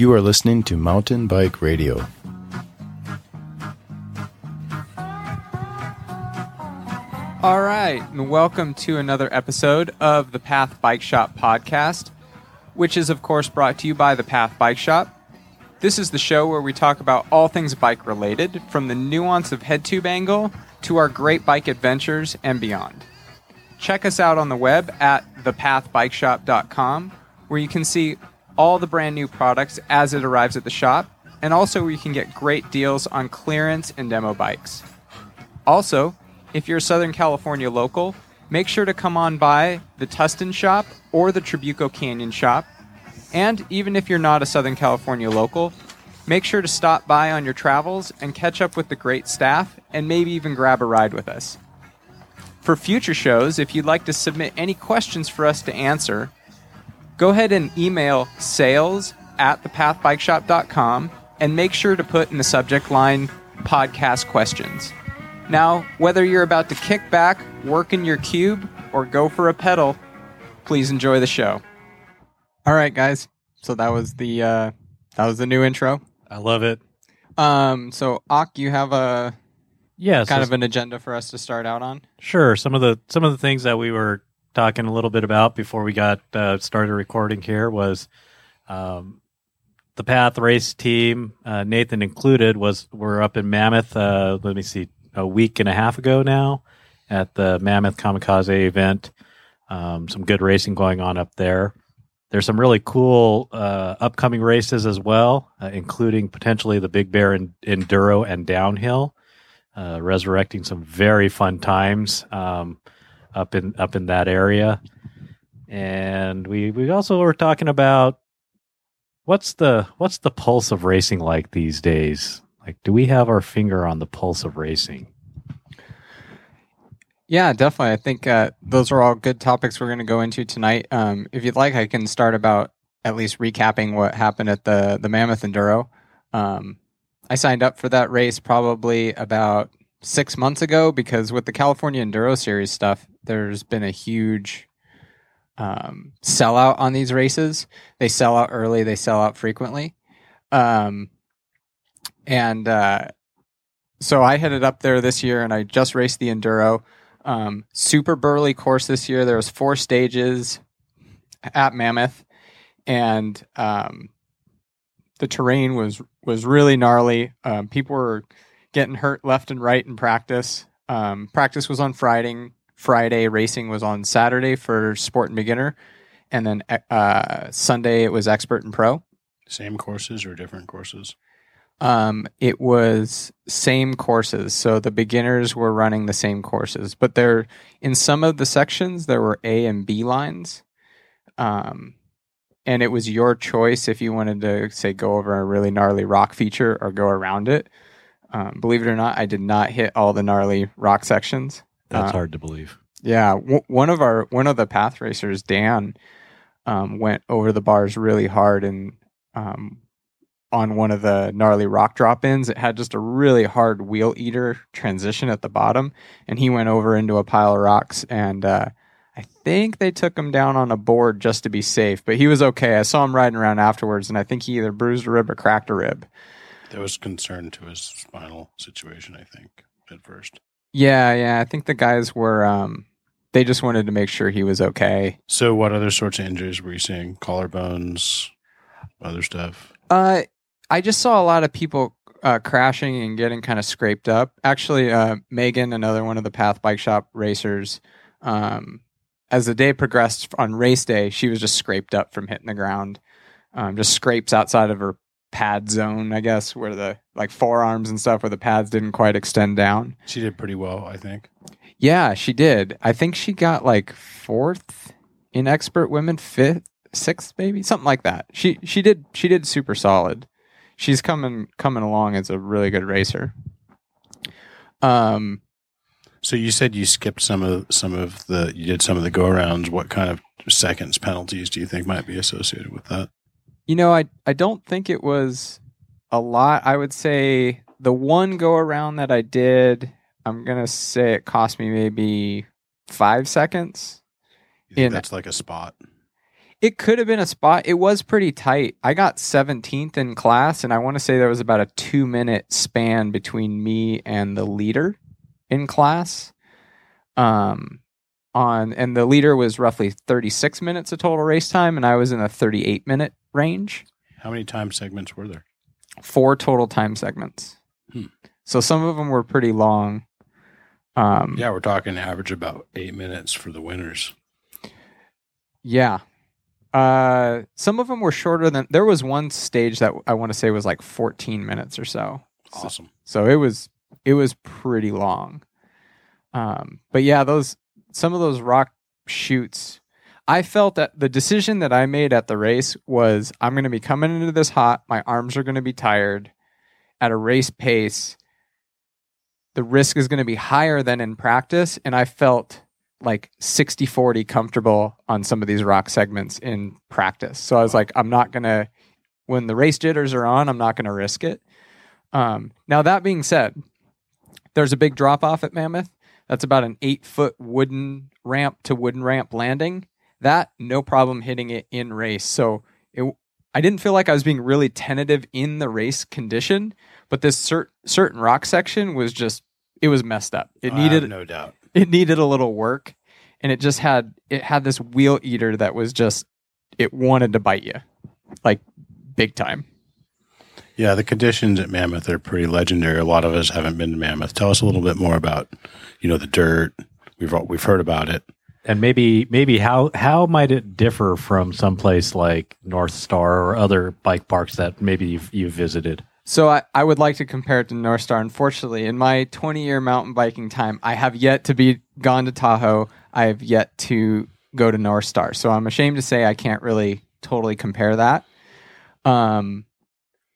You are listening to Mountain Bike Radio. All right, and welcome to another episode of the Path Bike Shop podcast, which is, of course, brought to you by the Path Bike Shop. This is the show where we talk about all things bike related, from the nuance of head tube angle to our great bike adventures and beyond. Check us out on the web at thepathbikeshop.com, where you can see all the brand new products as it arrives at the shop, and also you can get great deals on clearance and demo bikes. Also, if you're a Southern California local, make sure to come on by the Tustin shop or the Trabuco Canyon shop. And even if you're not a Southern California local, make sure to stop by on your travels and catch up with the great staff and maybe even grab a ride with us. For future shows, if you'd like to submit any questions for us to answer, go ahead and email sales at thepathbikeshop.com and make sure to put in the subject line podcast questions. Now, whether you're about to kick back, work in your cube, or go for a pedal, please enjoy the show. All right, guys. So that was the uh, that was the new intro. I love it. Um, so Auk, you have a Yeah, kind so- of an agenda for us to start out on. sure. Some of the some of the things that we were talking a little bit about before we got uh, started recording here was um, the Path Race team, uh, Nathan included, was we're up in Mammoth. Uh, let me see, a week and a half ago now at the Mammoth Kamikaze event. Um, some good racing going on up there. There's some really cool uh, upcoming races as well, uh, including potentially the Big Bear in, Enduro and Downhill. uh, resurrecting some very fun times um, up in up in that area. And we we also were talking about what's the what's the pulse of racing like these days? Like, do we have our finger on the pulse of racing? Yeah, definitely. I think uh, those are all good topics we're going to go into tonight. Um, if you'd like, I can start about at least recapping what happened at the the Mammoth Enduro. Um, I signed up for that race probably about six months ago because with the California Enduro Series stuff, there's been a huge um, sellout on these races. They sell out early, they sell out frequently. Um, and uh, so I headed up there this year and I just raced the Enduro. Um, super burly course this year. There was four stages at Mammoth, and um, the terrain was was really gnarly. Um, people were getting hurt left and right in practice. Um, practice was on Friday. Friday racing was on Saturday for sport and beginner, and then uh, Sunday it was expert and pro. Same courses or different courses? Um, it was same courses, so the beginners were running the same courses, but there in some of the sections there were A and B lines, um, and it was your choice if you wanted to say go over a really gnarly rock feature or go around it. Um, believe it or not, I did not hit all the gnarly rock sections. That's Uh, hard to believe. Yeah, w- one of our one of the path racers, Dan, um, went over the bars really hard and um, on one of the gnarly rock drop ins. It had just a really hard wheel eater transition at the bottom, and he went over into a pile of rocks. And uh, I think they took him down on a board just to be safe, but he was okay. I saw him riding around afterwards, and I think he either bruised a rib or cracked a rib. There was concern to his spinal situation, I think, at first. Yeah, yeah. I think the guys were. Um, they just wanted to make sure he was okay. So, what other sorts of injuries were you seeing? Collarbones, other stuff? Uh, I just saw a lot of people uh, crashing and getting kind of scraped up. Actually, uh, Megan, another one of the Path Bike Shop racers, um, as the day progressed on race day, she was just scraped up from hitting the ground. Um, just scrapes outside of her pad zone, I guess, where the like forearms and stuff where the pads didn't quite extend down. She did pretty well, I think. Yeah, she did. I think she got like fourth in expert women, fifth, sixth, maybe something like that. She she did she did super solid. She's coming coming along as a really good racer. Um, So, you said you skipped some of some of the you did some of the go arounds. What kind of seconds penalties do you think might be associated with that? you know, I I don't think it was a lot. I would say the one go around that I did, I'm gonna say it cost me maybe five seconds. You think In- that's like a spot. It could have been a spot. It was pretty tight. I got 17th in class, and I want to say there was about a two minute span between me and the leader in class. Um, on and the leader was roughly 36 minutes of total race time, and I was in a 38 minute range. How many time segments were there? Four total time segments. Hmm. So some of them were pretty long. Um, Yeah, we're talking average about eight minutes for the winners. Yeah. Uh, some of them were shorter than. There was one stage that I want to say was like 14 minutes or so. Awesome. So it was it was pretty long. Um, but yeah, those some of those rock shoots. I felt that the decision that I made at the race was I'm going to be coming into this hot. My arms are going to be tired at a race pace. The risk is going to be higher than in practice. And I felt like 60 40 comfortable on some of these rock segments in practice. So I was like, I'm not going to, when the race jitters are on, I'm not going to risk it. Um, now, that being said, there's a big drop off at Mammoth. That's about an eight foot wooden ramp to wooden ramp landing. That, no problem hitting it in race. So it, I didn't feel like I was being really tentative in the race condition, but this cer- certain rock section was just, it was messed up. It needed, have no doubt. it needed a little work and it just had it had this wheel eater that was just it wanted to bite you like big time Yeah, the conditions at Mammoth are pretty legendary. A lot of us haven't been to Mammoth. Tell us a little bit more about, you know, the dirt. We've we've heard about it. And maybe maybe how how might it differ from someplace like North Star or other bike parks that maybe you've, you've visited? so I, I would like to compare it to north star. Unfortunately in my 20 year mountain biking time i have yet to be gone to tahoe. I have yet to go to north star. So i'm ashamed to say i can't really totally compare that. Um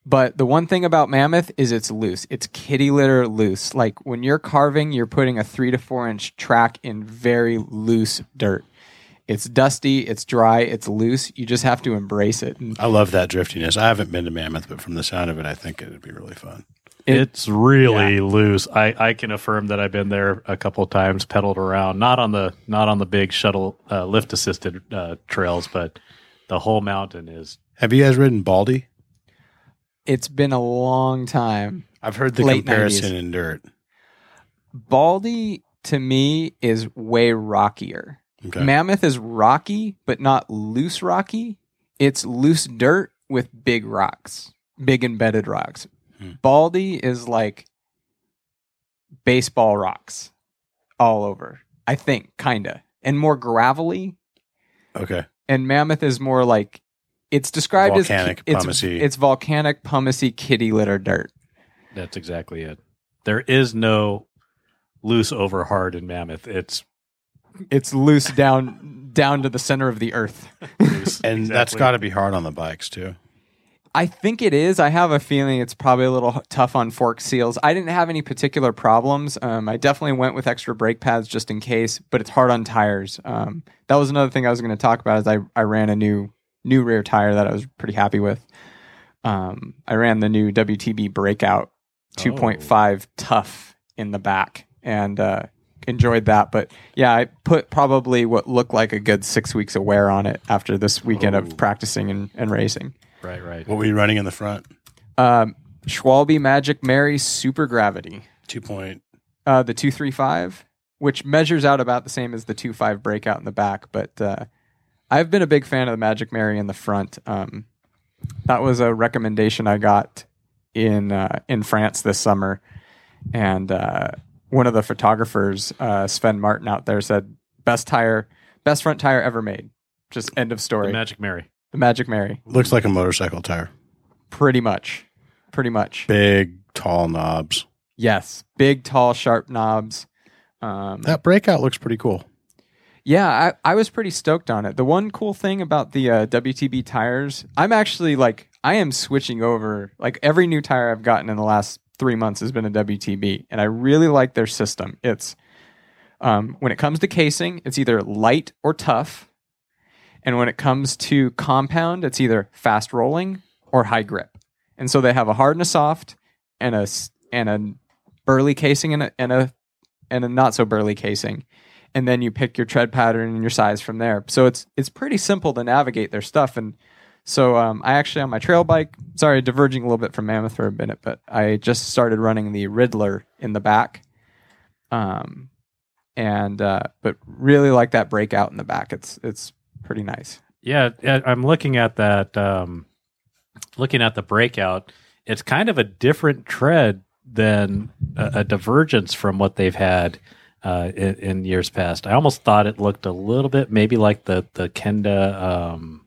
but the one thing about mammoth is it's loose it's kitty litter loose like when you're carving you're putting a three to four inch track in very loose dirt it's dusty it's dry it's loose you just have to embrace it and I love that driftiness. I haven't been to Mammoth, but from the sound of it, I think it'd be really fun. It- it's really loose. I, I can affirm that I've been there a couple times, pedaled around, not on the not on the big shuttle uh, lift assisted uh, trails, but the whole mountain is. Have you guys ridden Baldy? It's been a long time I've heard the Late comparison 90s. in dirt. baldy to me is way rockier Okay. Mammoth is rocky, but not loose rocky. It's loose dirt with big rocks, big embedded rocks. Hmm. Baldy is like baseball rocks all over, I think, kinda. And more gravelly. okay. And Mammoth is more like it's described Volcanic, as ki- it's, pumicey. it's volcanic, pumicey, kitty litter dirt. That's exactly it. There is no loose over hard in Mammoth. It's It's loose down down to the center of the earth. loose. And that's got to be hard on the bikes too. I think it is. I have a feeling it's probably a little tough on fork seals. I didn't have any particular problems. Um, I definitely went with extra brake pads just in case, but it's hard on tires. Um, that was another thing I was going to talk about. Is I I ran a new new rear tire that I was pretty happy with. Um, I ran the new WTB Breakout 2.5 tough in the back and uh, enjoyed that. But yeah, I put probably what looked like a good six weeks of wear on it after this weekend Oh. of practicing and, and racing. right, right. What were you running in the front? Um, Schwalbe Magic Mary Super Gravity, Two point. uh, the 235, which measures out about the same as the 25 breakout in the back. But uh, I've been a big fan of the Magic Mary in the front. Um, that was a recommendation I got in uh, in France this summer, and uh, one of the photographers, uh, Sven Martin, out there said best tire, best front tire ever made. Just end of story. The Magic Mary. the Magic Mary, Looks like a motorcycle tire. pretty much, pretty much. Big, tall knobs. Yes, big, tall, sharp knobs. Um, That breakout looks pretty cool. Yeah, I, I was pretty stoked on it. The one cool thing about the uh, WTB tires, I'm actually like, I am switching over. Like every new tire I've gotten in the last three months has been a WTB, and I really like their system. It's um, when it comes to casing, it's either light or tough, and when it comes to compound, it's either fast rolling or high grip. And so they have a hard and a soft, and a and a burly casing and a and a and a not so burly casing. And then you pick your tread pattern and your size from there. So it's it's pretty simple to navigate their stuff. And so um, I actually on my trail bike, sorry, diverging a little bit from Mammoth for a minute, but I just started running the Riddler in the back. Um, and uh, but really like that breakout in the back. It's it's pretty nice. Yeah, I'm looking at that. Um, looking at the breakout, it's kind of a different tread than a, a divergence from what they've had uh, in, in years past. I almost thought it looked a little bit maybe like the the Kenda. Um,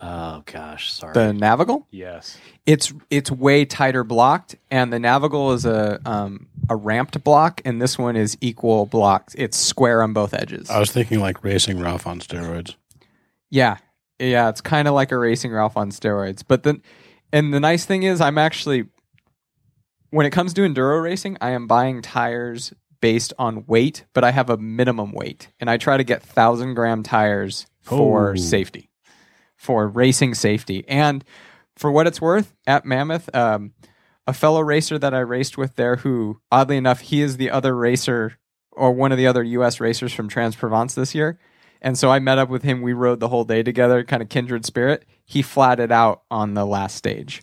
oh gosh, sorry. The Nevegal, yes. it's it's way tighter blocked, and the Nevegal is a um, a ramped block, and this one is equal blocked. It's square on both edges. I was thinking like racing Ralph on steroids. Yeah, yeah, it's kind of like a racing Ralph on steroids. But then, and the nice thing is, I'm actually, when it comes to enduro racing, I am buying tires based on weight, but I have a minimum weight, and I try to get thousand gram tires for Oh. safety, for racing safety, and for what it's worth, at Mammoth, um, a fellow racer that I raced with there, who oddly enough, he is the other racer or one of the other U.S. racers from Trans Provence this year. And so I met up with him. We rode the whole day together, kind of kindred spirit. He flatted out on the last stage,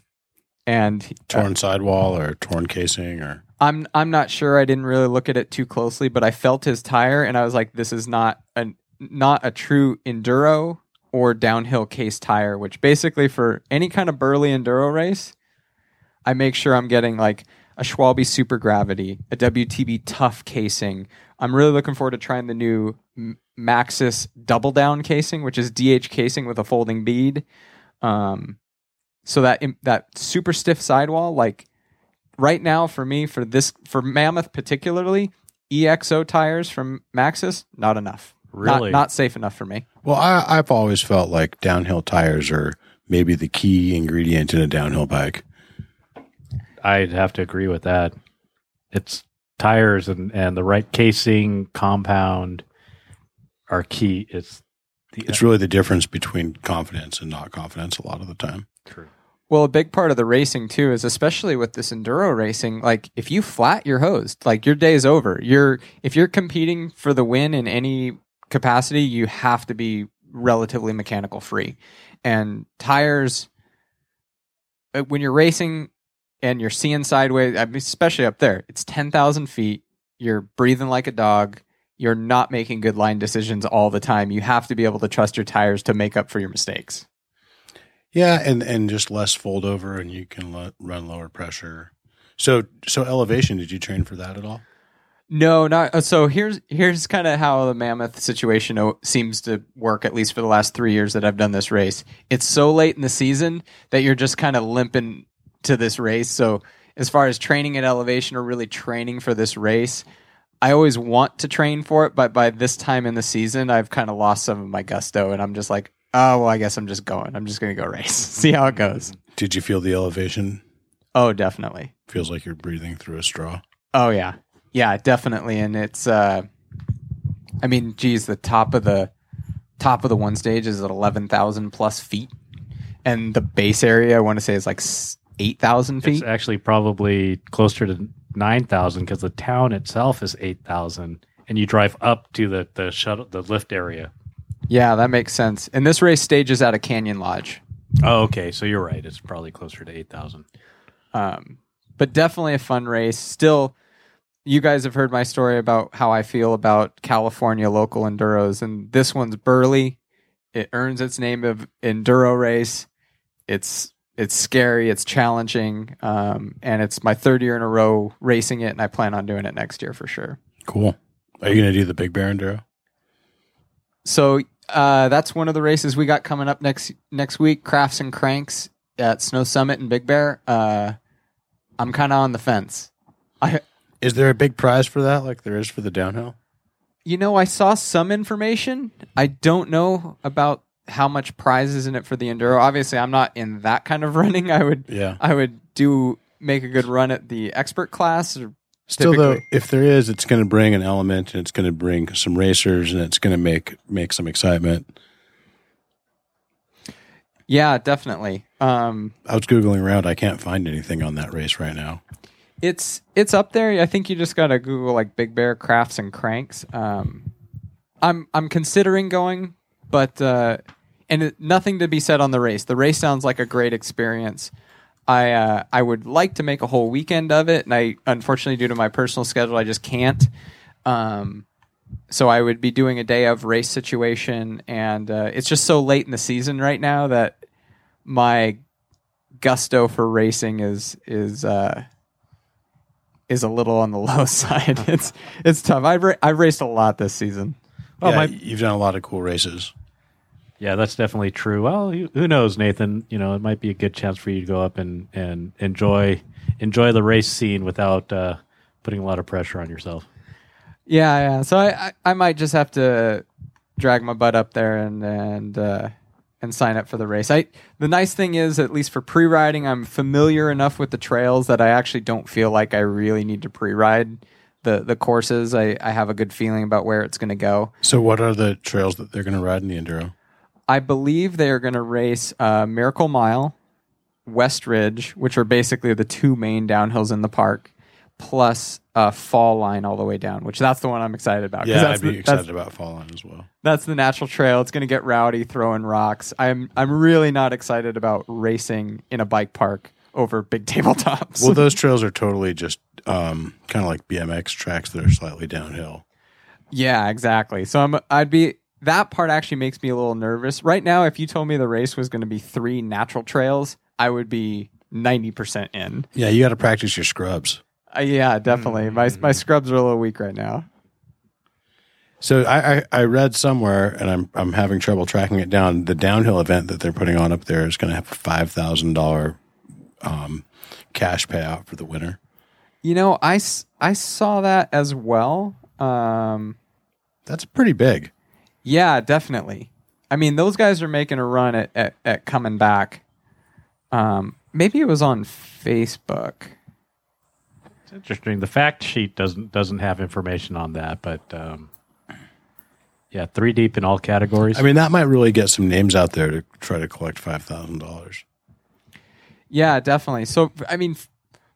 and uh, Torn sidewall or torn casing or I'm I'm not sure. I didn't really look at it too closely, but I felt his tire, and I was like, "This is not a not a true enduro or downhill case tire." Which basically, for any kind of burly enduro race, I make sure I'm getting like a Schwalbe Super Gravity, a WTB Tough casing. I'm really looking forward to trying the new Maxxis Double Down casing, which is DH casing with a folding bead. Um, so that that super stiff sidewall, like right now for me for this for Mammoth particularly, EXO tires from Maxxis not enough. Not- Really? not, safe enough for me. Well, I, I've always felt like downhill tires are maybe the key ingredient in a downhill bike. I'd have to agree with that. It's tires and, and the right casing compound are key. It's the It's really the difference between confidence and not confidence a lot of the time. true. Well, a big part of the racing too is especially with this enduro racing, like if you flat your hosed, like your day's over. You're if you're competing for the win in any capacity, you have to be relatively mechanical free. And tires uh, when you're racing and you're seeing sideways, especially up there, it's 10,000 feet. You're breathing like a dog. You're not making good line decisions all the time. You have to be able to trust your tires to make up for your mistakes. Yeah, and and just less fold over, and you can run lower pressure. So so elevation. Did you train for that at all? No, not uh, so. Here's here's kind of how the mammoth situation o- seems to work. At least for the last three years that I've done this race, it's so late in the season that you're just kind of limping to this race. So as far as training at elevation or really training for this race, I always want to train for it, but by this time in the season, I've kind of lost some of my gusto, and I'm just like, oh well, I guess I'm just going. I'm just gonna go race, see how it goes. Did you feel the elevation? Oh, definitely. Feels like you're breathing through a straw. Oh yeah, yeah, definitely. And it's, uh, I mean, geez, the top of the top of the one stage is at eleven thousand plus feet, and the base area I want to say is like eight thousand feet. It's actually probably closer to 9,000 because the town itself is 8,000 and you drive up to the, the shuttle, the lift area. Yeah, that makes sense. And this race stages at a canyon lodge, Oh, okay. So you're right. It's probably closer to 8,000. um, but definitely a fun race. Still, you guys have heard my story about how I feel about California local enduros, and this one's burly. It earns its name of enduro race. It's it's scary, it's challenging, um, and it's my third year in a row racing it, and I plan on doing it next year for sure. Cool. Are you going to do the Big Bear Enduro? So uh, that's one of the races we got coming up next next week. Crafts and Cranks at Snow Summit in Big Bear. Uh, I'm kind of on the fence. I Is there a big prize for that, like there is for the downhill? You know, I saw some information. I don't know about how much prize is in it for the enduro. Obviously, I'm not in that kind of running. I would Yeah. I would do make a good run at the expert class. Or Still, though, if there is, it's going to bring an element, and it's going to bring some racers, and it's going to make make some excitement. yeah, definitely. Um, I was googling around. I can't find anything on that race right now. It's it's up there. I think you just gotta Google like Big Bear crafts and cranks. Um, I'm I'm considering going, but uh, and it, nothing to be said on the race. The race sounds like a great experience. I uh, I would like to make a whole weekend of it, and I unfortunately due to my personal schedule I just can't. Um, so I would be doing a day of race situation, and uh, it's just so late in the season right now that my gusto for racing is is uh, is a little on the low side. It's it's tough. I've ra- I've raced a lot this season. Well, yeah, my- you've done a lot of cool races. Yeah, that's definitely true. Well, who knows, Nathan? You know, it might be a good chance for you to go up and, and enjoy enjoy the race scene without uh, putting a lot of pressure on yourself. Yeah, yeah. So I, I, I might just have to drag my butt up there and and uh, and sign up for the race. I the nice thing is, at least for pre-riding, I'm familiar enough with the trails that I actually don't feel like I really need to pre-ride the the courses. I, I have a good feeling about where it's going to go. So, what are the trails that they're going to ride in the enduro? I believe they are going to race uh, Miracle Mile, West Ridge, which are basically the two main downhills in the park, plus uh, Fall Line all the way down. Which that's the one I'm excited about. 'cause Yeah, that's I'd be the, excited about Fall Line as well. that's the natural trail. It's going to get rowdy, throwing rocks. I'm I'm really not excited about racing in a bike park over big tabletops. Well, those trails are totally just um, kind of like BMX tracks that are slightly downhill. Yeah, exactly. So I'm I'd be that part actually makes me a little nervous. Right now, if you told me the race was going to be three natural trails, I would be 90% in. Yeah, you got to practice your scrubs. Uh, yeah, definitely. My my scrubs are a little weak right now. So I, I, I read somewhere, and I'm I'm having trouble tracking it down. The downhill event that they're putting on up there is going to have a five thousand dollar um, cash payout for the winner. You know, I, I saw that as well. Um, That's pretty big. Yeah, definitely. I mean, those guys are making a run at, at, at coming back. Um, maybe it was on Facebook. It's interesting. The fact sheet doesn't doesn't have information on that, but um, yeah, three deep in all categories. I mean, that might really get some names out there to try to collect five thousand dollars. Yeah, definitely. So, I mean, f-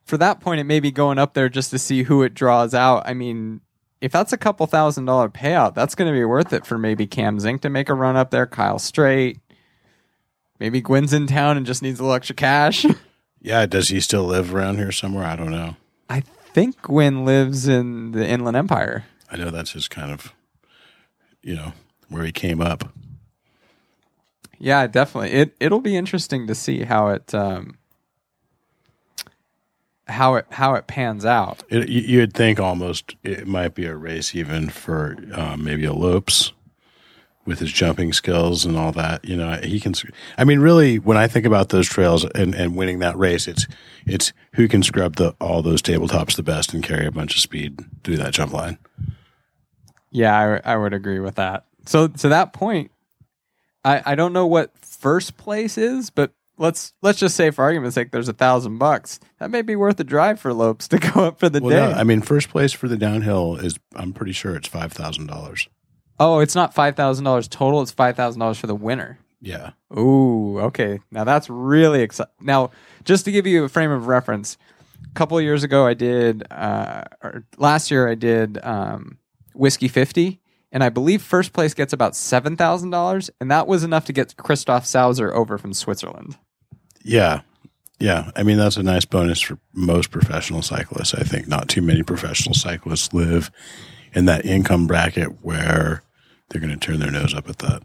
for that point, it may be going up there just to see who it draws out. I mean, if that's a couple thousand dollar payout, that's going to be worth it for maybe Cam Zink to make a run up there, Kyle Strait. Maybe Gwin's in town and just needs a little extra cash. Yeah, does he still live around here somewhere? I don't know. I think Gwin lives in the Inland Empire. I know that's his kind of, you know, where he came up. Yeah, definitely. It it'll be interesting to see how it um how it how it pans out. It, you- you'd think almost it might be a race even for uh, maybe a Lopes with his jumping skills and all that. You know, he can. I mean, really, when I think about those trails and, and winning that race, it's it's who can scrub the all those tabletops the best and carry a bunch of speed through that jump line. Yeah, I, I would agree with that. So to that point, I, I don't know what first place is, but let's let's just say for argument's sake, there's a thousand bucks. That may be worth a drive for Lopes to go up for the Well, day. no, I mean, first place for the downhill is I'm pretty sure it's five thousand dollars. oh, it's not five thousand dollars total. It's five thousand dollars for the winner. Yeah, Ooh, okay. Now that's really exciting. Now, just to give you a frame of reference, a couple of years ago, I did, uh, or last year, I did um, Whiskey 50, and I believe first place gets about $7,000, and that was enough to get Christoph Sauser over from Switzerland. Yeah, yeah. I mean, that's a nice bonus for most professional cyclists. I think not too many professional cyclists live in that income bracket where they're going to turn their nose up at that.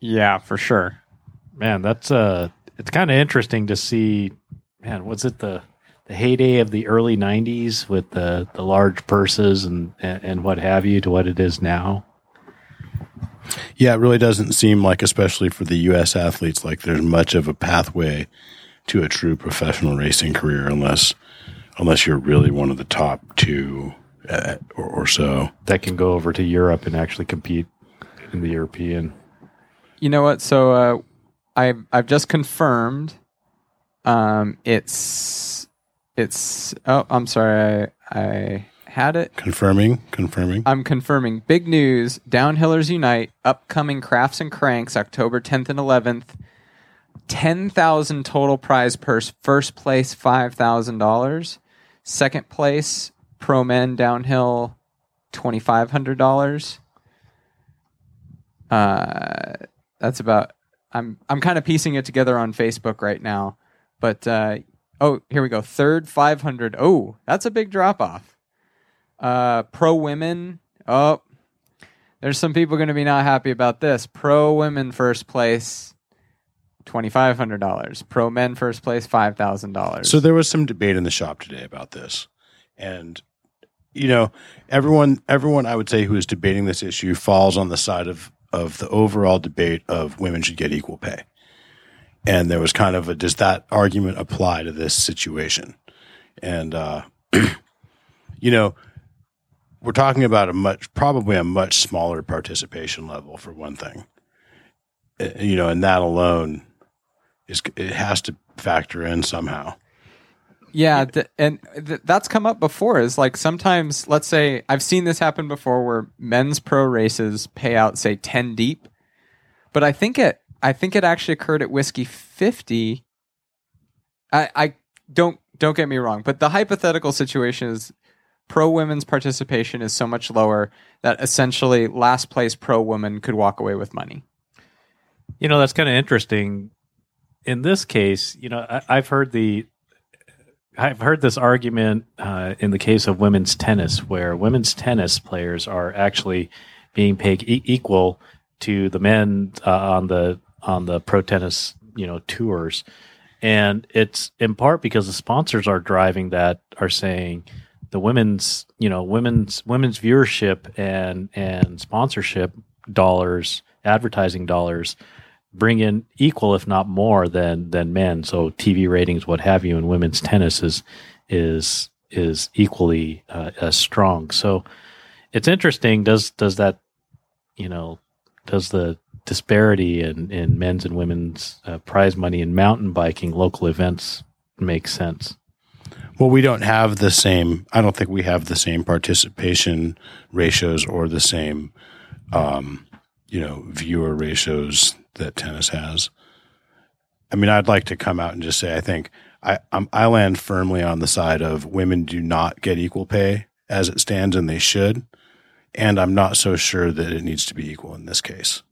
Yeah, for sure. man, that's uh, it's kind of interesting to see. Man, was it the the heyday of the early '90s with the the large purses and and, and what have you to what it is now? Yeah, it really doesn't seem like, especially for the U.S. athletes, like there's much of a pathway to a true professional racing career, unless unless you're really one of the top two uh, or, or so. that can go over to Europe and actually compete in the European. You know what? So uh, I've I've just confirmed. Um, it's it's. Oh, I'm sorry. I I had it. Confirming, confirming. I'm confirming. Big news. Downhillers Unite. Upcoming Crafts and Cranks. October 10th and 11th. ten thousand total prize purse. First place five thousand dollars. Second place pro men downhill twenty five hundred dollars. Uh, that's about. I'm I'm kind of piecing it together on Facebook right now, but uh, oh, here we go. Third five hundred. Oh, that's a big drop off. Uh, pro women. Oh, there's some people going to be not happy about this. Pro women first place, twenty five hundred dollars. Pro men first place, five thousand dollars. So there was some debate in the shop today about this, and you know, everyone, everyone, I would say who is debating this issue falls on the side of of the overall debate of women should get equal pay. And there was kind of a does that argument apply to this situation? And uh, you know, we're talking about a much probably a much smaller participation level for one thing. Uh, You know, and that alone is it has to factor in somehow. Yeah, th- and th- that's come up before. Is like sometimes, let's say, I've seen this happen before, where men's pro races pay out, say, ten deep, but I think it, I think it actually occurred at whiskey fifty. I, I don't don't get me wrong, but the hypothetical situation is pro women's participation is so much lower that essentially last place pro woman could walk away with money. You know, that's kind of interesting. In this case, you know, I, I've heard the I've heard this argument uh, in the case of women's tennis, where women's tennis players are actually being paid e- equal to the men uh, on the on the pro tennis, you know, tours, and it's in part because the sponsors are driving that are saying the women's, you know, women's women's viewership and and sponsorship dollars, advertising dollars bring in equal, if not more, than than men. So TV ratings, what have you, in women's tennis is is is equally uh, as strong. So it's interesting. Does does that you know does the disparity in in men's and women's uh, prize money in mountain biking local events make sense? Well, we don't have the same. I don't think we have the same participation ratios or the same, um, you know, viewer ratios that tennis has. I mean, I'd like to come out and just say I think I I'm, I land firmly on the side of women do not get equal pay as it stands, and they should. And I'm not so sure that it needs to be equal in this case.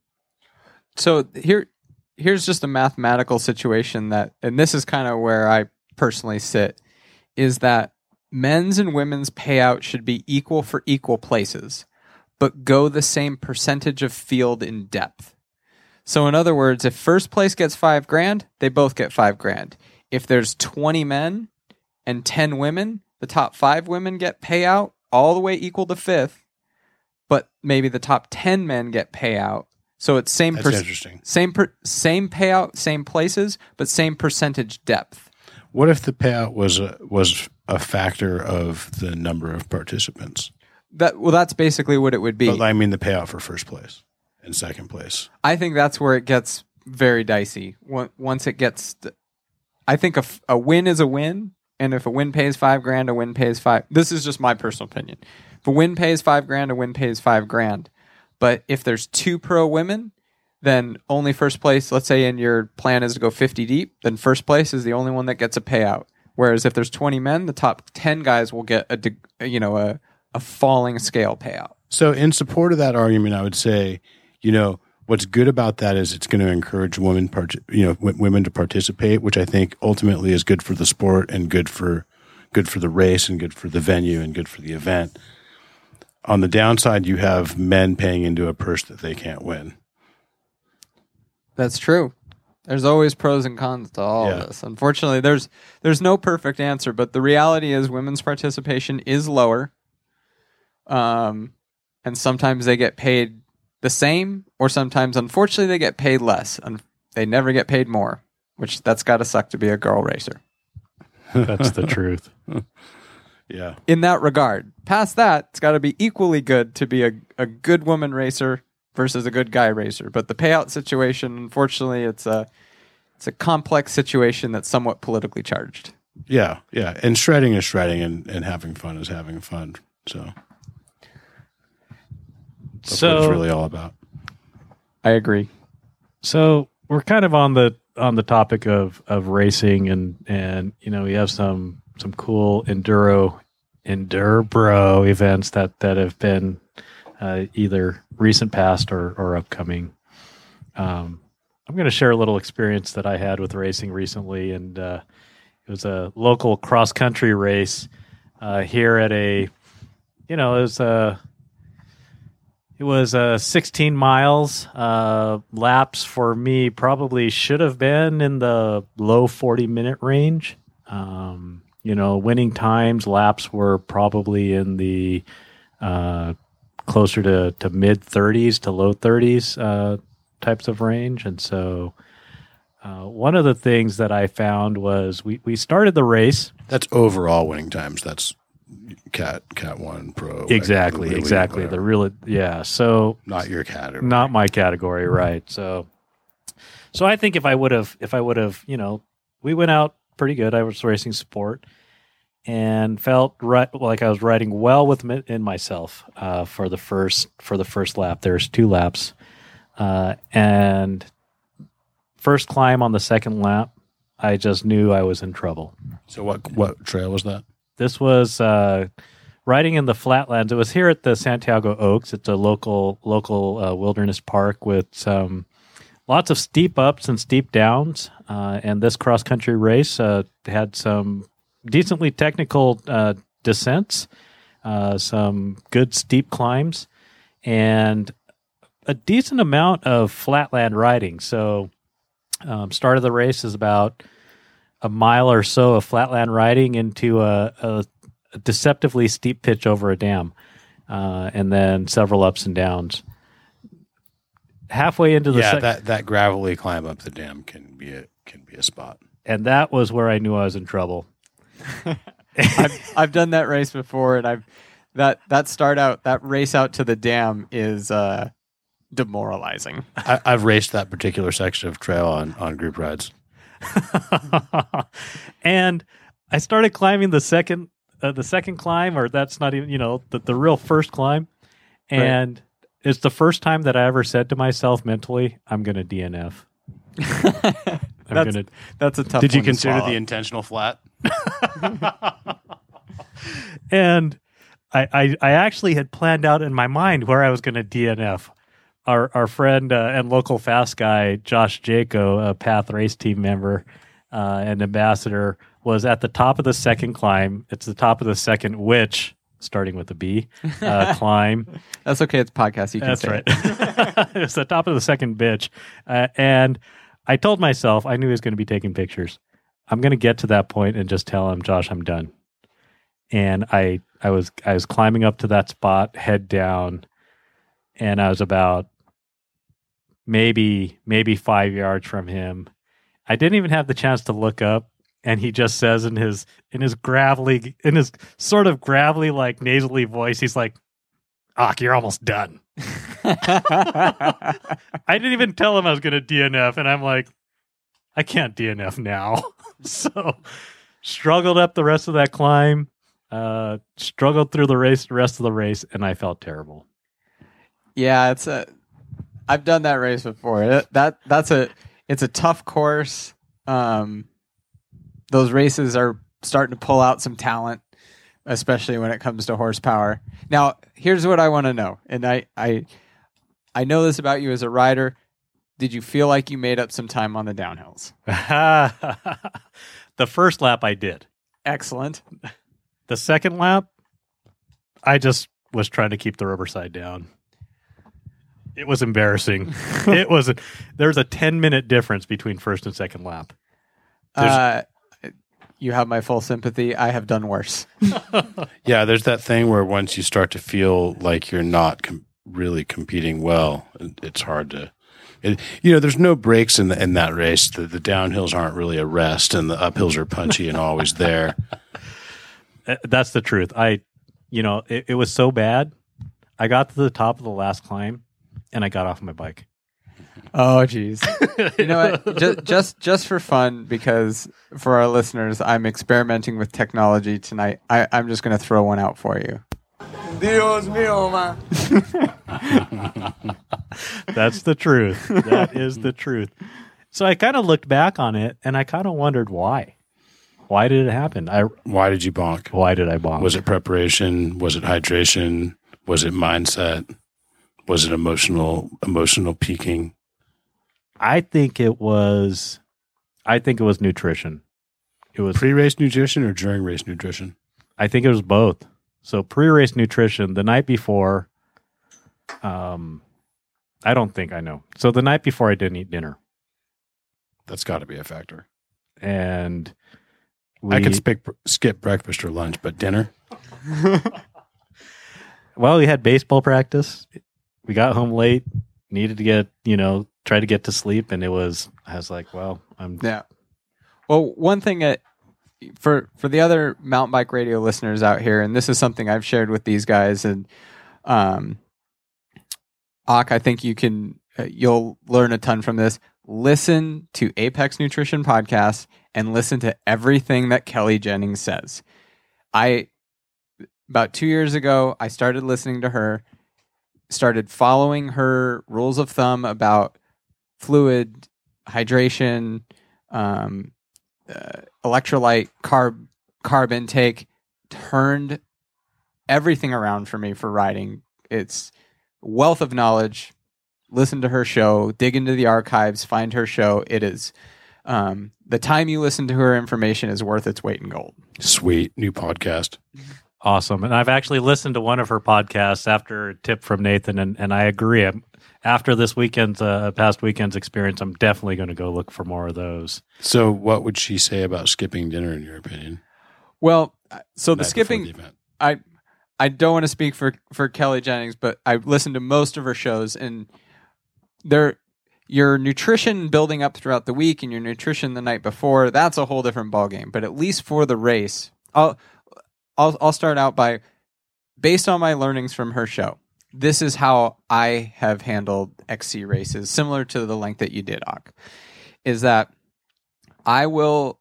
so here here's just a mathematical situation that and this is kind of where I personally sit is that men's and women's payout should be equal for equal places but go the same percentage of field in depth. So in other words, if first place gets 5 grand, they both get 5 grand. If there's 20 men and 10 women, the top 5 women get payout all the way equal to 5th, but maybe the top 10 men get payout. So it's same interesting. same per- same payout, same places, but same percentage depth. What if the payout was a, was a factor of the number of participants? That well, that's basically what it would be. But I mean the payout for first place and second place. I think that's where it gets very dicey. Once it gets, I think a, f- a win is a win, and if a win pays five grand, a win pays five. This is just my personal opinion. If a win pays five grand, a win pays five grand. But if there's two pro women, then only first place. Let's say in your plan is to go 50 deep, then first place is the only one that gets a payout. Whereas if there's 20 men, the top 10 guys will get a you know a a falling scale payout. So, in support of that argument, I would say, you know, what's good about that is it's going to encourage women, part- you know, women to participate, which I think ultimately is good for the sport and good for good for the race and good for the venue and good for the event. On the downside, you have men paying into a purse that they can't win. That's true. There's always pros and cons to all Yeah. of this. Unfortunately, there's there's no perfect answer, but the reality is women's participation is lower. Um, and sometimes they get paid the same, or sometimes, unfortunately, they get paid less, and they never get paid more. Which that's got to suck to be a girl racer. That's the truth. Yeah. In that regard, past that, it's got to be equally good to be a, a good woman racer versus a good guy racer. But the payout situation, unfortunately, it's a it's a complex situation that's somewhat politically charged. Yeah. Yeah. And shredding is shredding and, and having fun is having fun. So that's what it's really all about. I agree. So we're kind of on the on the topic of of racing and and you know we have some some cool enduro enduro events that that have been uh, either recent past or or upcoming. Um, I'm going to share a little experience that I had with racing recently, and uh, it was a local cross country race uh, here at a, you know, it was a, it was uh, 16 miles. Uh, laps for me probably should have been in the low 40 minute range. Um, you know, winning times laps were probably in the uh, closer to, to mid 30s to low 30s uh, types of range. And so uh, one of the things that I found was we, we started the race. That's overall winning times. That's cat cat one pro. like, Exactly, the exactly. The real yeah. So not your category not my category, right? So, so I think if I would have, if I would have, you know, we went out pretty good. I was racing support and felt right like I was riding well with mi- in myself uh, for the first for the first lap. There's two laps, uh, and first climb on the second lap, I just knew I was in trouble. So what what trail was that? This was uh, riding in the flatlands. It was here at the Santiago Oaks. It's a local local uh, wilderness park with some lots of steep ups and steep downs. Uh, and this cross country race uh, had some decently technical uh, descents, uh, some good steep climbs, and a decent amount of flatland riding. So, um, start of the race is about a mile or so of flatland riding into a, a, a deceptively steep pitch over a dam, uh, and then several ups and downs. Halfway into the yeah, sec- that that gravelly climb up the dam can be a can be a spot. and that was where I knew I was in trouble. I've, I've done that race before, and I've that that start out that race out to the dam is uh, demoralizing. I, I've raced that particular section of trail on on group rides. and I started climbing the second uh, the second climb, or that's not even you know the, the real first climb, and it's the first time that I ever said to myself mentally, "I'm going to DNF." I'm that's, gonna. that's a tough. One. Did you one to consider swallow. the intentional flat? and I, I I actually had planned out in my mind where I was going to DNF. Our our friend uh, and local fast guy Josh Jaco, a Path Race team member uh, and ambassador, was at the top of the second climb. It's the top of the second, which starting with a B uh, climb. That's okay. It's a podcast. You can That's say right. it. it's the top of the second bitch. Uh, and I told myself, I knew he was going to be taking pictures. I'm going to get to that point and just tell him, Josh, I'm done. And I, I was, I was climbing up to that spot, head down, and I was about maybe, maybe five yards from him. I didn't even have the chance to look up. And he just says in his in his gravelly in his sort of gravelly like nasally voice, he's like, "Auk, you're almost done." I didn't even tell him I was going to DNF, and I'm like, I can't DNF now. so struggled up the rest of that climb, uh, struggled through the race, the rest of the race, and I felt terrible. yeah, it's a. I've done that race before. That, that that's a. It's a tough course. Um, those races are starting to pull out some talent, especially when it comes to horsepower. Now, here's what I want to know, and I I I know this about you as a rider. Did you feel like you made up some time on the downhills? the first lap I did. Excellent. The second lap, I just was trying to keep the rubber side down. It was embarrassing. it was. There's a 10 minute difference between first and second lap. Uh, you have my full sympathy. I have done worse. Yeah, there's that thing where once you start to feel like you're not com- really competing well, it's hard to. It, you know, there's no breaks in the, in that race. The, the downhills aren't really a rest, and the uphills are punchy and always there. Uh, That's the truth. I, you know, it, it was so bad. I got to the top of the last climb, and I got off my bike. Oh, jeez. you know what? Just, just just for fun, because for our listeners, I'm experimenting with technology tonight. I, I'm just going to throw one out for you. Dios mío, man. That's the truth. That is the truth. So I kind of looked back on it and I kind of wondered why. Why did it happen? I Why did you bonk? why did I bonk? Was it preparation? Was it hydration? Was it mindset? Was it emotional emotional peaking? I think it was. I think it was nutrition. It was. Pre-race nutrition or during race nutrition? I think it was both. So pre-race nutrition the night before. Um, I don't think I know. So the night before, I didn't eat dinner, That's got to be a factor. and I we- could skip skip breakfast or lunch, but dinner. Well, we had baseball practice. We got home late. Needed to get you know try to get to sleep, and it was. I was like, well, I'm Yeah. Well, one thing that for for the other mountain bike radio listeners out here, and this is something I've shared with these guys, and um, Auk, I think you can uh, you'll learn a ton from this. Listen to Apex Nutrition podcast and listen to everything that Kelli Jennings says. I about two years ago, I started listening to her, started following her rules of thumb about fluid hydration, um, uh, electrolyte, carb, carb intake, turned everything around for me for riding. It's wealth of knowledge. Listen to her show, dig into the archives, find her show. It is um, the time you listen to her information is worth its weight in gold. Sweet new podcast. Awesome. And I've actually listened to one of her podcasts after a tip from Nathan, and, and I agree. I'm, after this weekend's uh, past weekend's experience, I'm definitely going to go look for more of those. So, what would she say about skipping dinner, in your opinion? Well, uh, so the Night before skipping, the event? I I don't want to speak for for Kelli Jennings, but I've listened to most of her shows, and there your nutrition building up throughout the week and your nutrition the night before that's a whole different ballgame. But at least for the race, I'll I'll I'll start out by based on my learnings from her show. This is how I have handled XC races, similar to the length that you did, Auk. Is that I will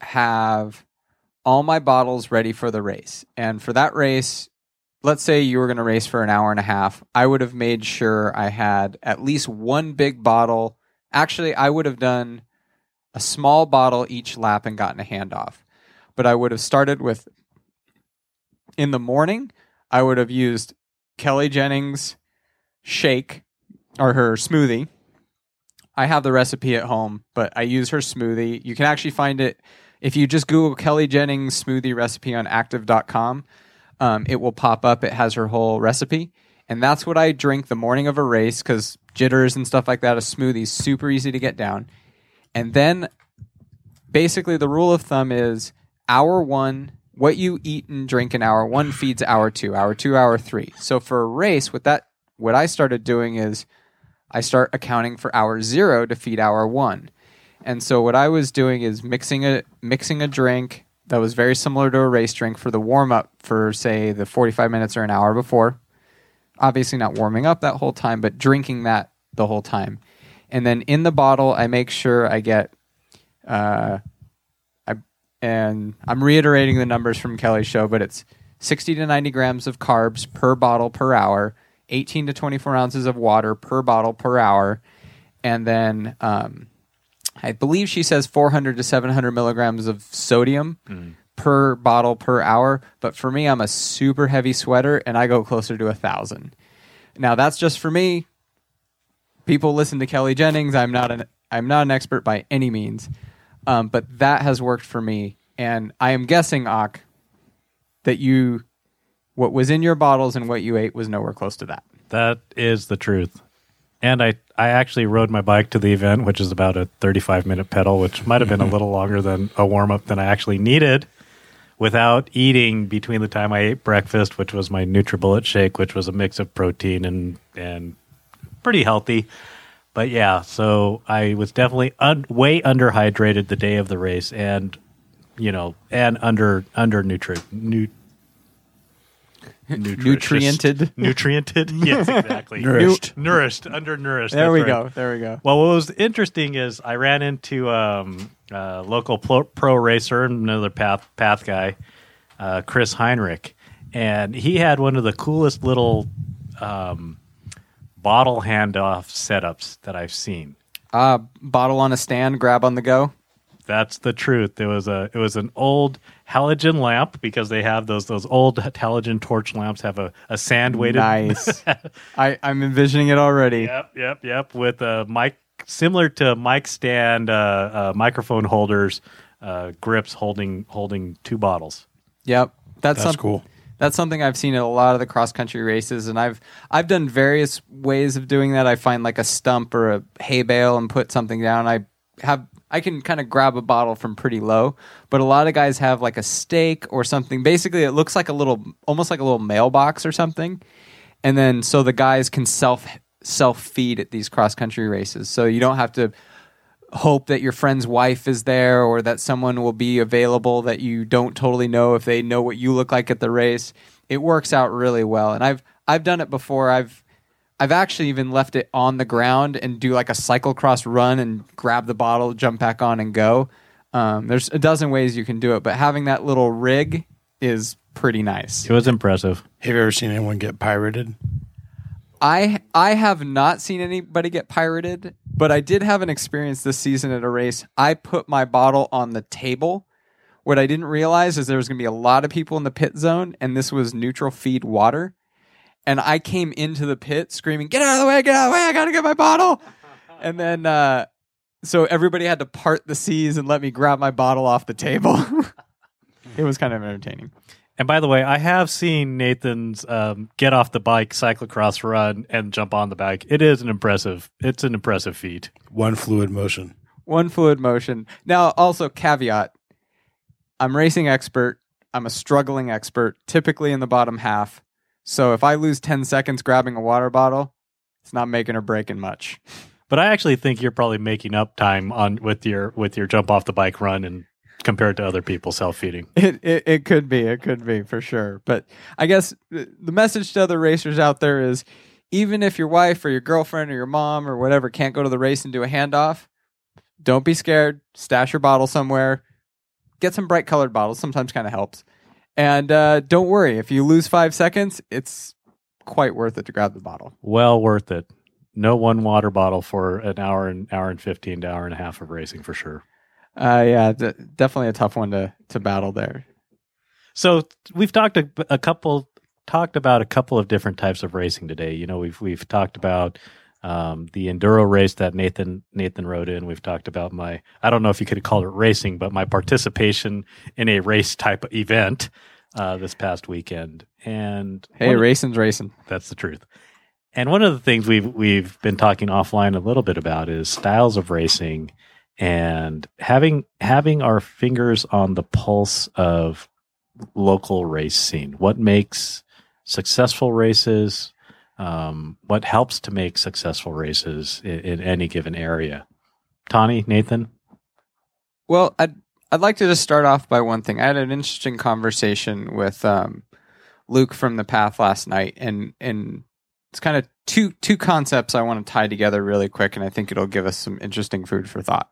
have all my bottles ready for the race. And for that race, let's say you were going to race for an hour and a half, I would have made sure I had at least one big bottle. Actually, I would have done a small bottle each lap and gotten a handoff. But I would have started with in the morning, I would have used Kelli Jennings shake or her smoothie. I have the recipe at home, but I use her smoothie. You can actually find it if you just Google Kelli Jennings smoothie recipe on active.com. Um, it will pop up. It has her whole recipe. And that's what I drink the morning of a race because jitters and stuff like that. A smoothie is super easy to get down. And then basically the rule of thumb is hour one, what you eat and drink in hour one feeds hour two, hour two, hour three. So for a race, with that, what I started doing is I start accounting for hour zero to feed hour one. And so what I was doing is mixing a mixing a drink that was very similar to a race drink for the warm up for say the 45 minutes or an hour before. Obviously not warming up that whole time, but drinking that the whole time. And then in the bottle I make sure I get uh and I'm reiterating the numbers from Kelli's show, but it's 60 to 90 grams of carbs per bottle per hour, 18 to 24 ounces of water per bottle per hour, and then um, I believe she says 400 to 700 milligrams of sodium per bottle per hour. But for me, I'm a super heavy sweater and I go closer to a thousand. Now that's just for me. People listen to Kelli Jennings. I'm not an I'm not an expert by any means, um, but that has worked for me. And I am guessing, Auk, that you what was in your bottles and what you ate was nowhere close to that. That is the truth. And I, I actually rode my bike to the event, which is about a 35 minute pedal, which might have been a little longer than a warm up than I actually needed without eating between the time I ate breakfast, which was my NutriBullet shake, which was a mix of protein and, and pretty healthy. But yeah, so I was definitely un- way underhydrated the day of the race and, you know, and under, under nutri- nu- Nutriented. Nutriented? Yes, exactly. Nourished. Nourished, undernourished. There we right. go. There we go. Well, what was interesting is I ran into um, a local pro, pro racer, another path path guy, uh, Chris Heinrich, and he had one of the coolest little um, bottle handoff setups that I've seen. Uh, bottle on a stand, grab on the go. That's the truth. It was a it was an old halogen lamp because they have those those old halogen torch lamps have a, a sand weighted Nice. I, I'm envisioning it already. Yep, yep, yep. With a mic similar to mic stand, uh, uh, microphone holders, uh, grips holding holding two bottles. Yep. That's, That's some- cool. That's something I've seen at a lot of the cross country races, and I've I've done various ways of doing that. I find like a stump or a hay bale and put something down. I have I can kind of grab a bottle from pretty low, but a lot of guys have like a stake or something. Basically, it looks like a little, almost like a little mailbox or something, and then so the guys can self self feed at these cross country races. So you don't have to hope that your friend's wife is there or that someone will be available that you don't totally know if they know what you look like at the race. It works out really well. And I've I've done it before. I've I've actually even left it on the ground and do like a cyclocross run and grab the bottle, jump back on and go. Um, there's a dozen ways you can do it, but having that little rig is pretty nice. It was impressive. Have you ever seen anyone get pirated? I I have not seen anybody get pirated, but I did have an experience this season at a race. I put my bottle on the table. What I didn't realize is there was going to be a lot of people in the pit zone, and this was neutral feed water. And I came into the pit screaming, "Get out of the way! Get out of the way! I gotta get my bottle!" And then, uh, so everybody had to part the seas and let me grab my bottle off the table. it was kind of entertaining. And by the way, I have seen Nathan's um, get off the bike, cyclocross run, and jump on the bike. It is an impressive. It's an impressive feat. One fluid motion. one fluid motion. Now, also caveat: I'm racing expert. I'm a struggling expert, typically in the bottom half. So if I lose ten seconds grabbing a water bottle, it's not making or breaking much. But I actually think you're probably making up time on with your with your jump off the bike run and compared to other people self feeding. It, it it could be, it could be for sure. But I guess the the message to other racers out there is, even if your wife or your girlfriend or your mom or whatever can't go to the race and do a handoff, don't be scared. Stash your bottle somewhere. Get some bright colored bottles. Sometimes kind of helps. And uh, don't worry if you lose five seconds. It's quite worth it to grab the bottle. Well worth it. No one water bottle for an hour and hour and fifteen to hour and a half of racing for sure. Uh, yeah, d- definitely a tough one to to battle there. So we've talked a, a couple talked about a couple of different types of racing today. You know, we've we've talked about um, the enduro race that Nathan Nathan rode in. We've talked about my I don't know if you could call it racing, but my participation in a race type event uh, this past weekend. And Hey, racing's racing. that's the truth. And one of the things we've we've been talking offline a little bit about is styles of racing and having having our fingers on the pulse of local race scene. What makes successful races? Um, what helps to make successful races in, in any given area? Tani, Nathan, Well, I'd I'd like to just start off by one thing. I had an interesting conversation with um, Luke from the Path last night, and and it's kind of two two concepts I want to tie together really quick, and I think it'll give us some interesting food for thought.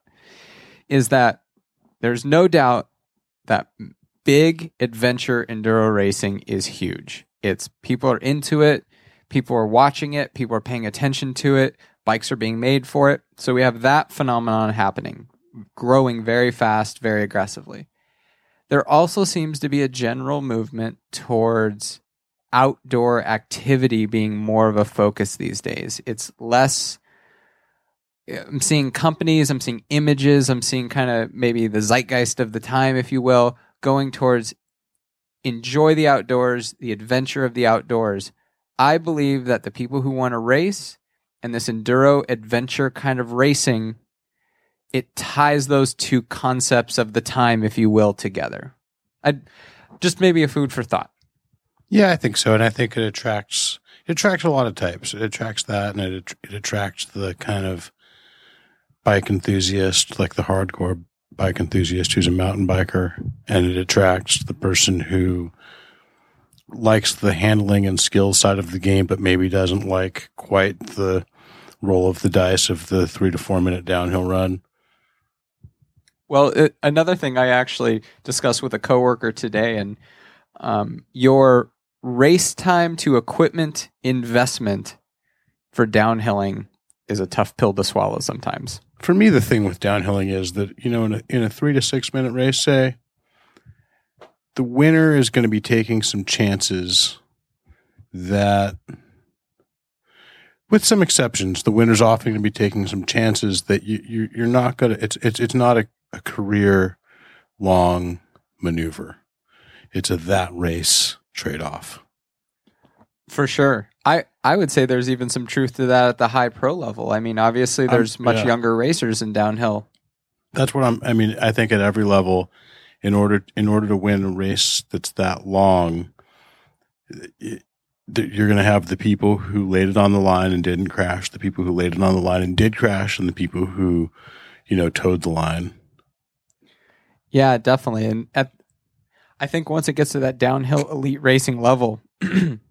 Is that there's no doubt that big adventure enduro racing is huge. It's people are into it, people are watching it, people are paying attention to it, bikes are being made for it. So we have that phenomenon happening growing very fast, very aggressively. There also seems to be a general movement towards outdoor activity being more of a focus these days. It's less. I'm seeing companies, I'm seeing images, I'm seeing kind of maybe the zeitgeist of the time, if you will, going towards enjoy the outdoors, the adventure of the outdoors. I believe that the people who want to race and this enduro adventure kind of racing it ties those two concepts of the time, if you will, together. I just maybe a food for thought. Yeah, I think so, and I think it attracts it attracts a lot of types. It attracts that, and it it attracts the kind of bike enthusiast, like the hardcore bike enthusiast who's a mountain biker, and it attracts the person who likes the handling and skill side of the game, but maybe doesn't like quite the roll of the dice of the three to four minute downhill run. Well, it, another thing I actually discussed with a coworker today, and um, your race time to equipment investment for downhilling is a tough pill to swallow sometimes. For me, the thing with downhilling is that you know in a, in a three to six minute race, say the winner is going to be taking some chances that with some exceptions, the winner's often going to be taking some chances that you, you you're not going to. It's it's it's not a, a career long maneuver. It's a that race trade off. For sure. I, I would say there's even some truth to that at the high pro level. I mean, obviously I'm- there's much yeah. younger racers in downhill. That's what I'm. I mean, I think at every level, in order in order to win a race that's that long, it, you're going to have the people who laid it on the line and didn't crash, the people who laid it on the line and did crash, and the people who, you know, towed the line. Yeah, definitely. And at, I think once it gets to that downhill elite racing level,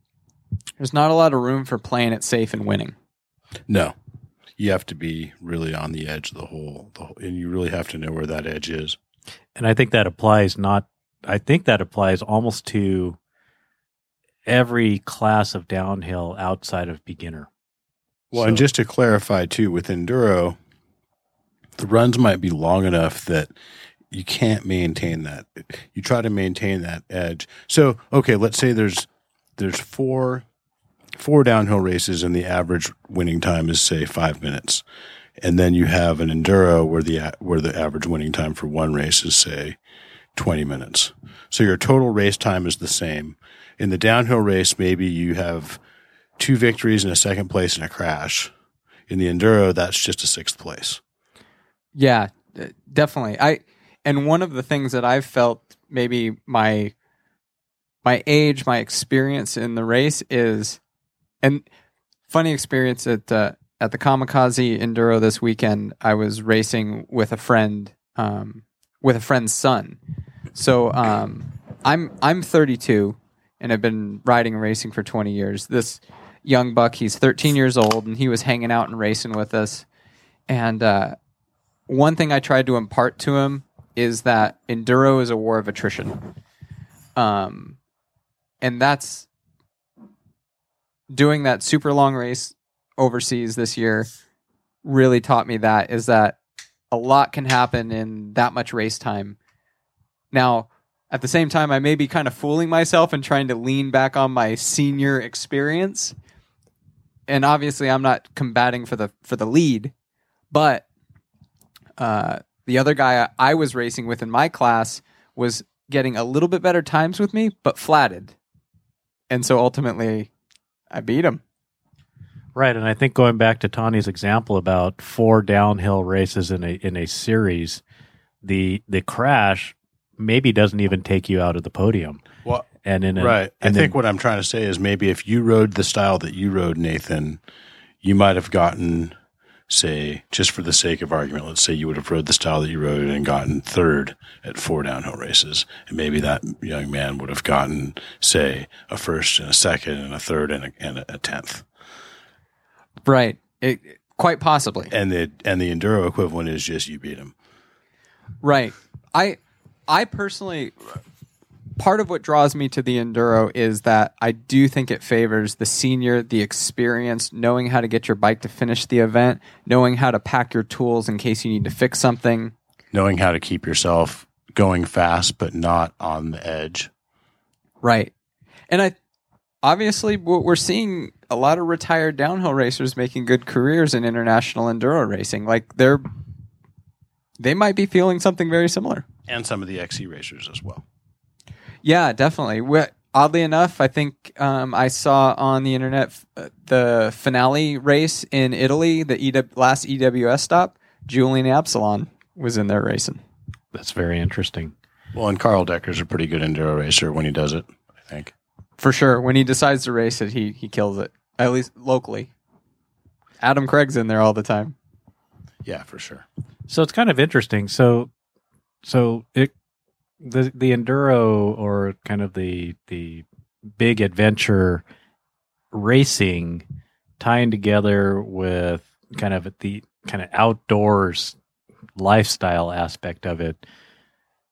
there's not a lot of room for playing it safe and winning. No, you have to be really on the edge of the whole, the whole, and you really have to know where that edge is. And I think that applies not I think that applies almost to every class of downhill outside of beginner. Well, So- and just to clarify too, with enduro, the runs might be long enough that you can't maintain that. You try to maintain that edge. So, okay, let's say there's there's four four downhill races and the average winning time is say 5 minutes. And then you have an enduro where the where the average winning time for one race is say 20 minutes. So your total race time is the same. In the downhill race maybe you have two victories and a second place and a crash. In the enduro, that's just a sixth place. Yeah, definitely. I and one of the things that I've felt maybe my my age, my experience in the race is, and funny experience at uh, at the Kamikaze Enduro this weekend. I was racing with a friend, um, with a friend's son. So um, I'm I'm 32 and I've been riding and racing for 20 years. This young buck, he's 13 years old, and he was hanging out and racing with us. And uh, one thing I tried to impart to him is that enduro is a war of attrition. Um, and that's doing that super long race overseas this year really taught me that is that a lot can happen in that much race time. Now, at the same time, I may be kind of fooling myself and trying to lean back on my senior experience. And obviously, I'm not combating for the for the lead, but uh, the other guy I was racing with in my class was getting a little bit better times with me, but flatted. And so ultimately, I beat him. Right, and I think going back to Tani's example about four downhill races in a in a series, the the crash maybe doesn't even take you out of the podium. Well, And in a, right. I and think then- what I'm trying to say is maybe if you rode the style that you rode, Nathan, you might have gotten, say, just for the sake of argument, let's say you would have rode the style that you rode and gotten third at four downhill races. And maybe that young man would have gotten, say, a first and a second and a third and a, and a tenth. Right. It, quite possibly. And the, and the enduro equivalent is just you beat him. Right. I I personally part of what draws me to the enduro is that I do think it favors the senior, the experience, knowing how to get your bike to finish the event, knowing how to pack your tools in case you need to fix something. Knowing how to keep yourself going fast, but not on the edge. Right. And I obviously w- we're seeing a lot of retired downhill racers making good careers in international enduro racing. Like they're they might be feeling something very similar. And some of the XC racers as well. Yeah, definitely. Wh- Oddly enough, I think um, I saw on the internet f- uh, the finale race in Italy, the EW- last EWS stop. Julien Absalon was in there racing. that's very interesting. Well, and Carl Decker's a pretty good enduro racer when he does it, I think. For sure. When he decides to race it, he, he kills it, at least locally. Adam Craig's in there all the time. Yeah, for sure. So it's kind of interesting. So, so it the the enduro or kind of the the big adventure racing tying together with kind of the kind of outdoors lifestyle aspect of it.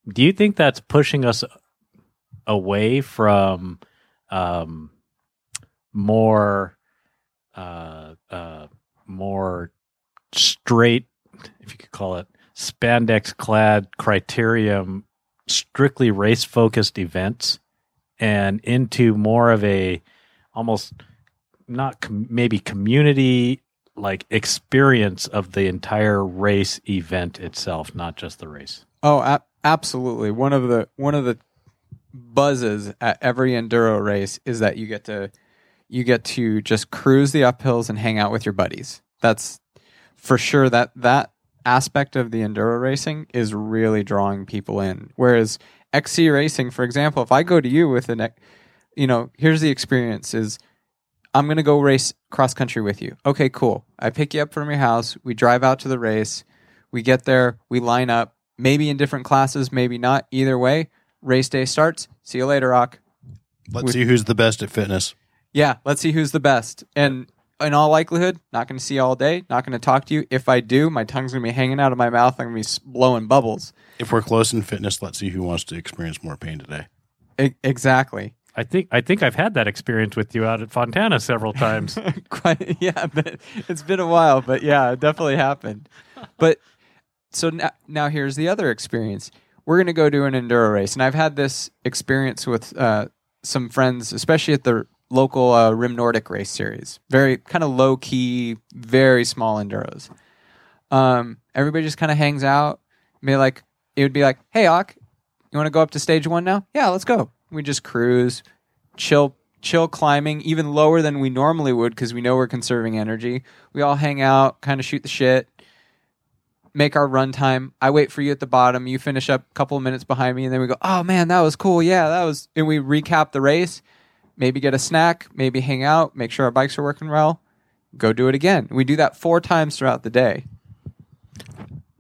Do you think that's pushing us away from um, more uh, uh, more straight, if you could call it, spandex clad criterium, strictly race focused events and into more of a almost not com- maybe community like experience of the entire race event itself, not just the race. Oh, a- absolutely. One of the one of the buzzes at every enduro race is that you get to you get to just cruise the uphills and hang out with your buddies. That's for sure that that aspect of the enduro racing is really drawing people in. Whereas XC racing, for example, if I go to you with an you know, here's the experience is I'm going to go race cross country with you. Okay, cool. I pick you up from your house, we drive out to the race, we get there, we line up, maybe in different classes, maybe not. Either way, race day starts. See you later, Rock. Let's see who's the best at fitness. Yeah, let's see who's the best. And in all likelihood, not going to see you all day, not going to talk to you. If I do, my tongue's going to be hanging out of my mouth. I'm going to be blowing bubbles. If we're close in fitness, let's see who wants to experience more pain today. E- exactly. I think I think I've had that experience with you out at Fontana several times. Quite, yeah, but it's been a while, but yeah, it definitely happened. But so now, now here's the other experience. We're going to go do an enduro race, and I've had this experience with uh, some friends, especially at the local uh, Rim Nordic race series. Very kind of low key, very small enduros. Um, everybody just kind of hangs out. Be like, it would be like, "Hey, Auk, you want to go up to stage one now? Yeah, let's go." We just cruise, chill, chill climbing, even lower than we normally would because we know we're conserving energy. We all hang out, kind of shoot the shit, make our run time. I wait for you at the bottom. You finish up a couple of minutes behind me, and then we go, "Oh man, that was cool. Yeah, that was." And we recap the race. Maybe get a snack. Maybe hang out. Make sure our bikes are working well. Go do it again. We do that four times throughout the day.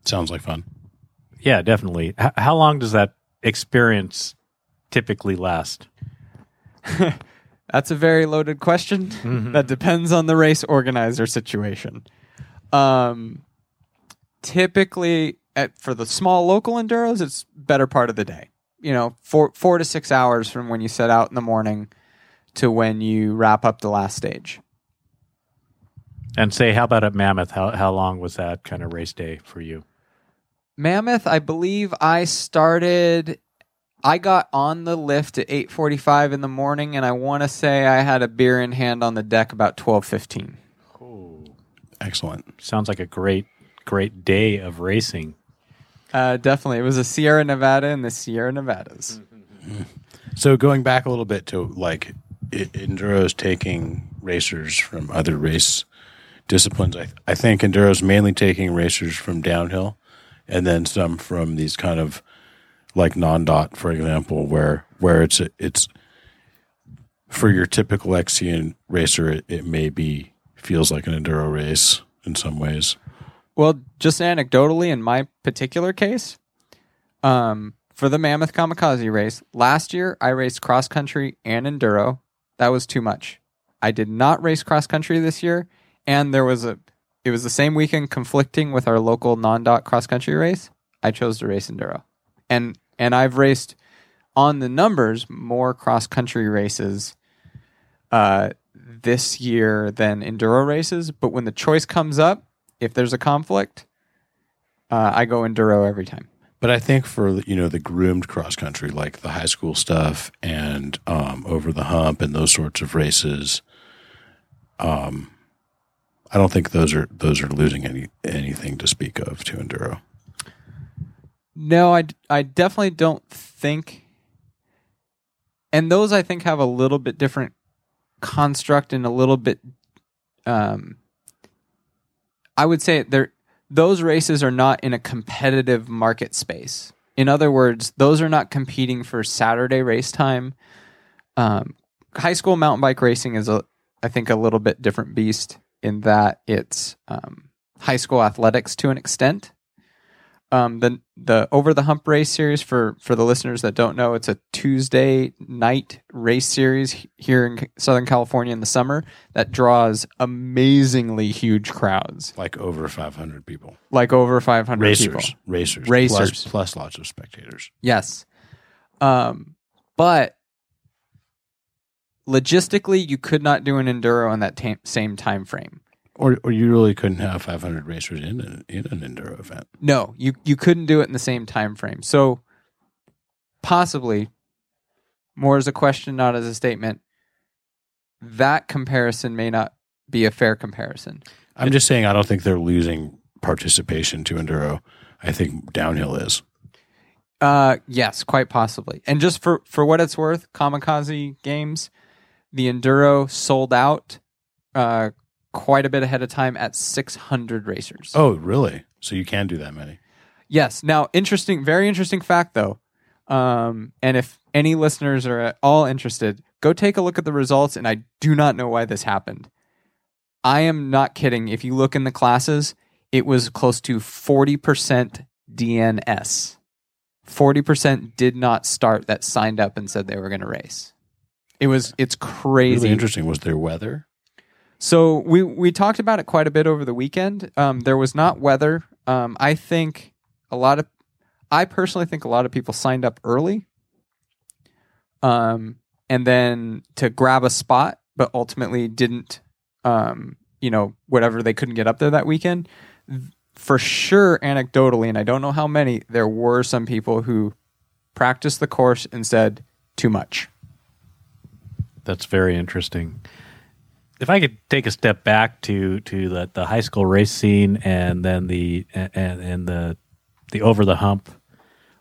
Sounds like fun. yeah, definitely. H- how long does that experience typically last? That's a very loaded question. that depends on the race organizer situation. Um, typically, at, for the small local enduros, it's better part of the day. You know, four four to six hours from when you set out in the morning to when you wrap up the last stage. And say, how about at Mammoth? How how long was that kind of race day for you? Mammoth, I believe I started. I got on the lift at eight forty-five in the morning, and I want to say I had a beer in hand on the deck about twelve fifteen. Oh, Excellent. Sounds like a great great day of racing. Uh, definitely, it was a Sierra Nevada and the Sierra Nevadas. So going back a little bit to like i- is taking racers from other race disciplines. I, I think is mainly taking racers from downhill, and then some from these kind of like non-dot, for example, where where it's it's for your typical XC racer, it, it may be feels like an enduro race in some ways. Well, just anecdotally, in my particular case, um, for the Mammoth Kamikaze race last year, I raced cross country and enduro. That was too much. I did not race cross country this year, and there was a. It was the same weekend conflicting with our local non-dot cross country race. I chose to race enduro, and and I've raced on the numbers more cross country races uh, this year than enduro races. But when the choice comes up, if there's a conflict, uh, I go enduro every time. But I think for you know the groomed cross country, like the high school stuff and um, over the hump and those sorts of races, um, I don't think those are those are losing any anything to speak of to enduro. No, I I definitely don't think. And those I think have a little bit different construct and a little bit. Um, I would say they're those races are not in a competitive market space. In other words, those are not competing for Saturday race time. Um, high school mountain bike racing is a, I think, a little bit different beast in that it's um, high school athletics to an extent. Um, the the over the hump race series for for the listeners that don't know, it's a Tuesday night race series here in Southern California in the summer that draws amazingly huge crowds, Like over five hundred people, like over 500 racers, people. racers, Racers. plus, plus lots of spectators. Yes. Um, but logistically, you could not do an enduro in that same time frame. Or, or you really couldn't have 500 racers in an, in an enduro event. No, you you couldn't do it in the same time frame. So possibly more as a question, not as a statement. That comparison may not be a fair comparison. I'm just saying I don't think they're losing participation to enduro. I think downhill is. Uh, yes, quite possibly. And just for for what it's worth, Kamikaze Games, the enduro sold out uh, quite a bit ahead of time at 600 racers. Oh, really? So you can do that many? Yes. Now, interesting, very interesting fact though. Um, and if any listeners are at all interested, go take a look at the results. And I do not know why this happened. I am not kidding. If you look in the classes, it was close to 40% DNS. 40% did not start that signed up and said they were going to race. It was, it's crazy. Really interesting. Was there weather? So we we talked about it quite a bit over the weekend. Um, there was not weather. Um, I think a lot of, I personally think a lot of people signed up early, um, and then to grab a spot, but ultimately didn't, um, you know, whatever they couldn't get up there that weekend. For sure, anecdotally, and I don't know how many, there were some people who practiced the course and said too much. That's very interesting. If I could take a step back to to the, the high school race scene and then the and, and the the over the hump,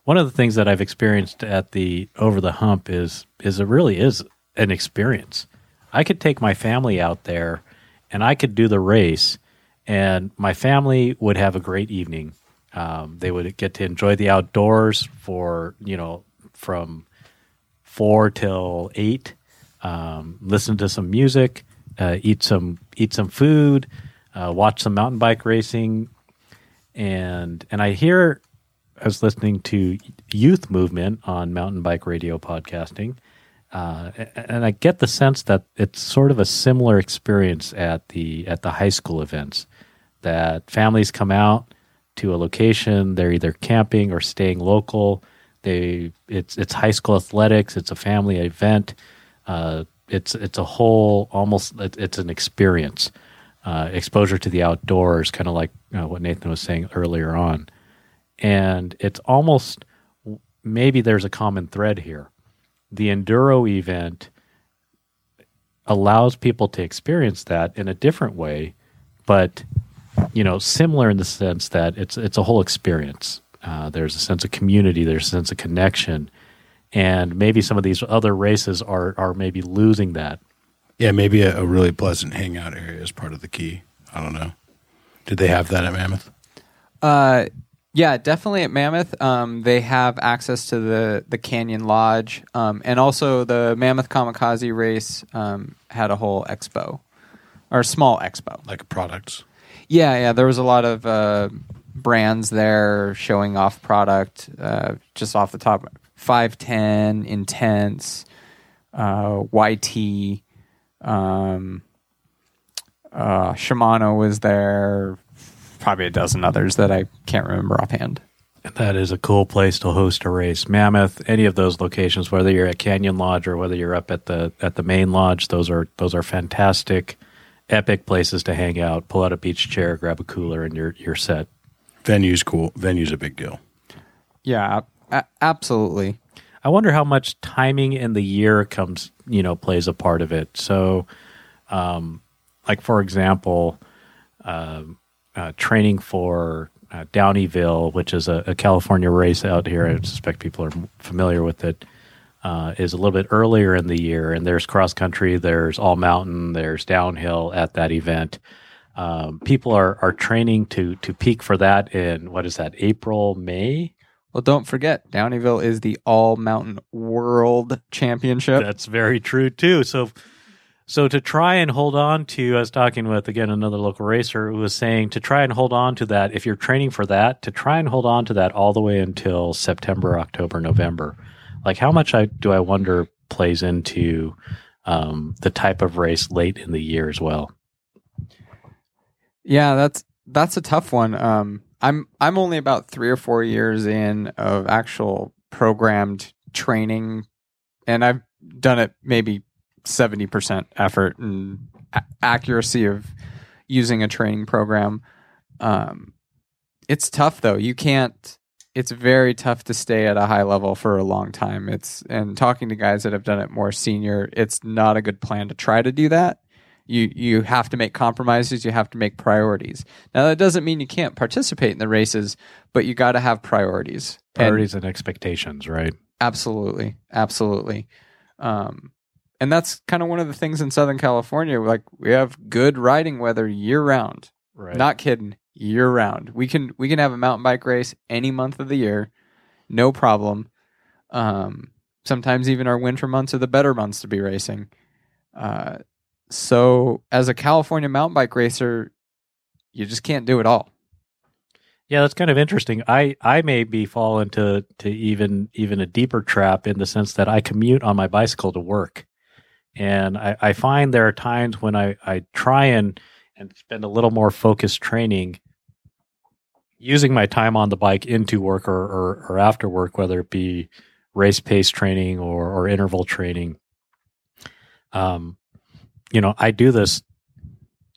one of the things that I've experienced at the over the hump is is it really is an experience. I could take my family out there and I could do the race, and my family would have a great evening. Um, they would get to enjoy the outdoors for you know from four till eight um, listen to some music, uh, eat some eat some food, uh, watch some mountain bike racing, and and I hear I was listening to Youth Movement on Mountain Bike Radio podcasting, uh, and I get the sense that it's sort of a similar experience at the at the high school events. That families come out to a location, they're either camping or staying local. They it's it's high school athletics, it's a family event. Uh, it's it's a whole almost it, it's an experience, uh, exposure to the outdoors, kind of like uh, what Nathan was saying earlier on, and it's almost maybe there's a common thread here. The enduro event allows people to experience that in a different way, but you know, similar in the sense that it's it's a whole experience. Uh, there's a sense of community. There's a sense of connection and maybe some of these other races are are maybe losing that. Yeah, maybe a, a really pleasant hangout area is part of the key. I don't know. Did they have that at Mammoth? Uh, yeah, definitely at Mammoth. Um, they have access to the the Canyon Lodge, um, and also the Mammoth Kamikaze race um, had a whole expo or a small expo. Like products? Yeah, yeah. There was a lot of uh, brands there showing off product. Uh, just off the top, five ten, intense, uh, YT, um, uh, Shimano was there. Probably a dozen others that I can't remember offhand. That is a cool place to host a race. Mammoth, any of those locations, whether you're at Canyon Lodge or whether you're up at the at the main lodge, those are those are fantastic, epic places to hang out. Pull out a beach chair, grab a cooler, and you're you're set. Venue's cool. Venue's a big deal. Yeah, absolutely. I wonder how much timing in the year comes, you know, plays a part of it. So, um, like for example, uh, uh, training for uh, Downieville, which is a, a, California race out here. I suspect people are familiar with it. Uh, is a little bit earlier in the year, and there's cross country, there's all mountain, there's downhill at that event. Um, people are are training to to peak for that in what is that April May well, don't forget, Downieville is the All Mountain World Championship. That's very true too. So, so to try and hold on to, I was talking with again another local racer who was saying to try and hold on to that. If you're training for that, to try and hold on to that all the way until September, October, November. Like how much I do I wonder plays into um, the type of race late in the year as well. Yeah, that's that's a tough one. Um, I'm I'm only about three or four years in of actual programmed training, and I've done it maybe seventy percent effort and a- accuracy of using a training program. Um, it's tough though. You can't. It's very tough to stay at a high level for a long time. It's and talking to guys that have done it more senior, it's not a good plan to try to do that. You you have to make compromises. You have to make priorities. Now that doesn't mean you can't participate in the races, but you got to have priorities. And- Priorities and expectations, right? Absolutely, absolutely. Um, and that's kind of one of the things in Southern California. Like we have good riding weather year round. Right. Not kidding, year round. We can we can have a mountain bike race any month of the year, no problem. Um, sometimes even our winter months are the better months to be racing. Uh, so as a California mountain bike racer, you just can't do it all. Yeah, that's kind of interesting. I I maybe fall into to even even a deeper trap in the sense that I commute on my bicycle to work, and I, I find there are times when I I try and and spend a little more focused training, using my time on the bike into work or or, or after work, whether it be race pace training or or interval training. Um, you know, I do this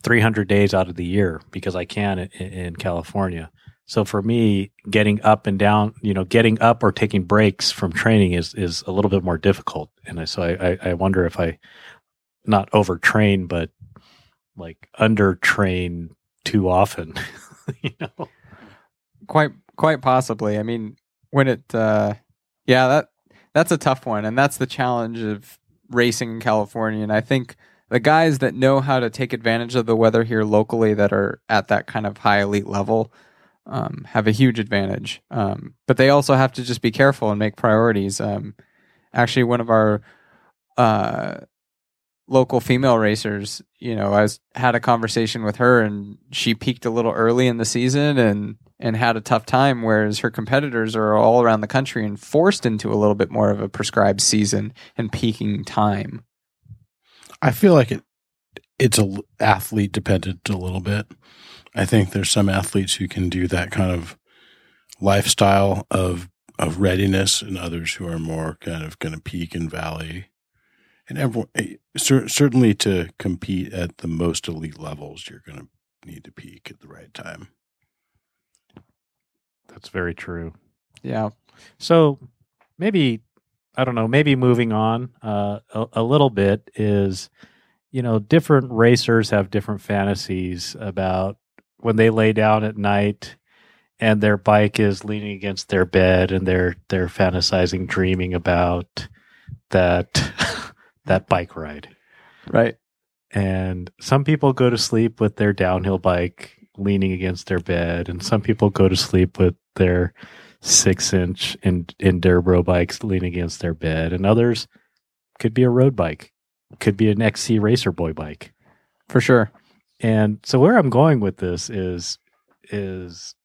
300 days out of the year because I can in, in California. So for me, getting up and down, you know, getting up or taking breaks from training is is a little bit more difficult. And I, so I, I, wonder if I not overtrain, but like undertrain too often. you know, quite quite possibly. I mean, when it uh yeah, that that's a tough one and that's the challenge of racing in California and I think the guys that know how to take advantage of the weather here locally that are at that kind of high elite level um, have a huge advantage. Um, but they also have to just be careful and make priorities. Um, actually, one of our uh, local female racers, you know, I was, had a conversation with her, and she peaked a little early in the season and and had a tough time. Whereas her competitors are all around the country and forced into a little bit more of a prescribed season and peaking time. I feel like it it's a athlete dependent a little bit. I think there's some athletes who can do that kind of lifestyle of of readiness, and others who are more kind of going to peak and valley. And everyone, eh, certainly to compete at the most elite levels, you're going to need to peak at the right time. that's very true. Yeah, So maybe I don't know. Maybe moving on uh, a, a little bit is, you know, different racers have different fantasies about when they lay down at night and their bike is leaning against their bed and they're they're fantasizing, dreaming about that that bike ride. right. And some people go to sleep with their downhill bike leaning against their bed, and some people go to sleep with their six inch in Endurbro bikes leaning against their bed, and others could be a road bike, could be an XC Racer Boy bike. For sure. And so where I'm going with this is is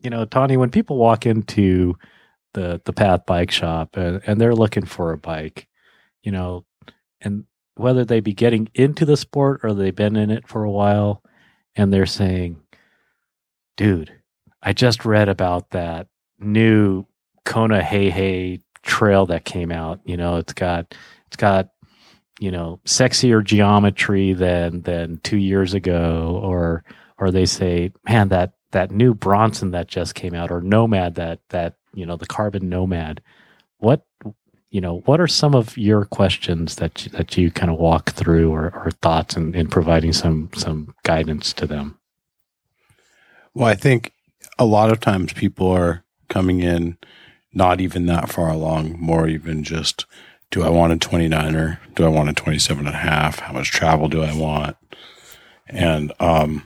you know, Tani, when people walk into the the Path Bike Shop and, and they're looking for a bike, you know, and whether they be getting into the sport or they've been in it for a while, and they're saying, "Dude, I just read about that new Kona Hei Hei trail that came out. You know, it's got it's got you know sexier geometry than than two years ago, or or they say, man, that that new Bronson that just came out, or Nomad that that you know the Carbon Nomad. What you know, what are some of your questions that you, that you kind of walk through, or, or thoughts, in, in providing some some guidance to them? Well, I think a lot of times people are coming in not even that far along, more even just do I want a 29er? Do I want a 27 and a half? How much travel do I want? And um,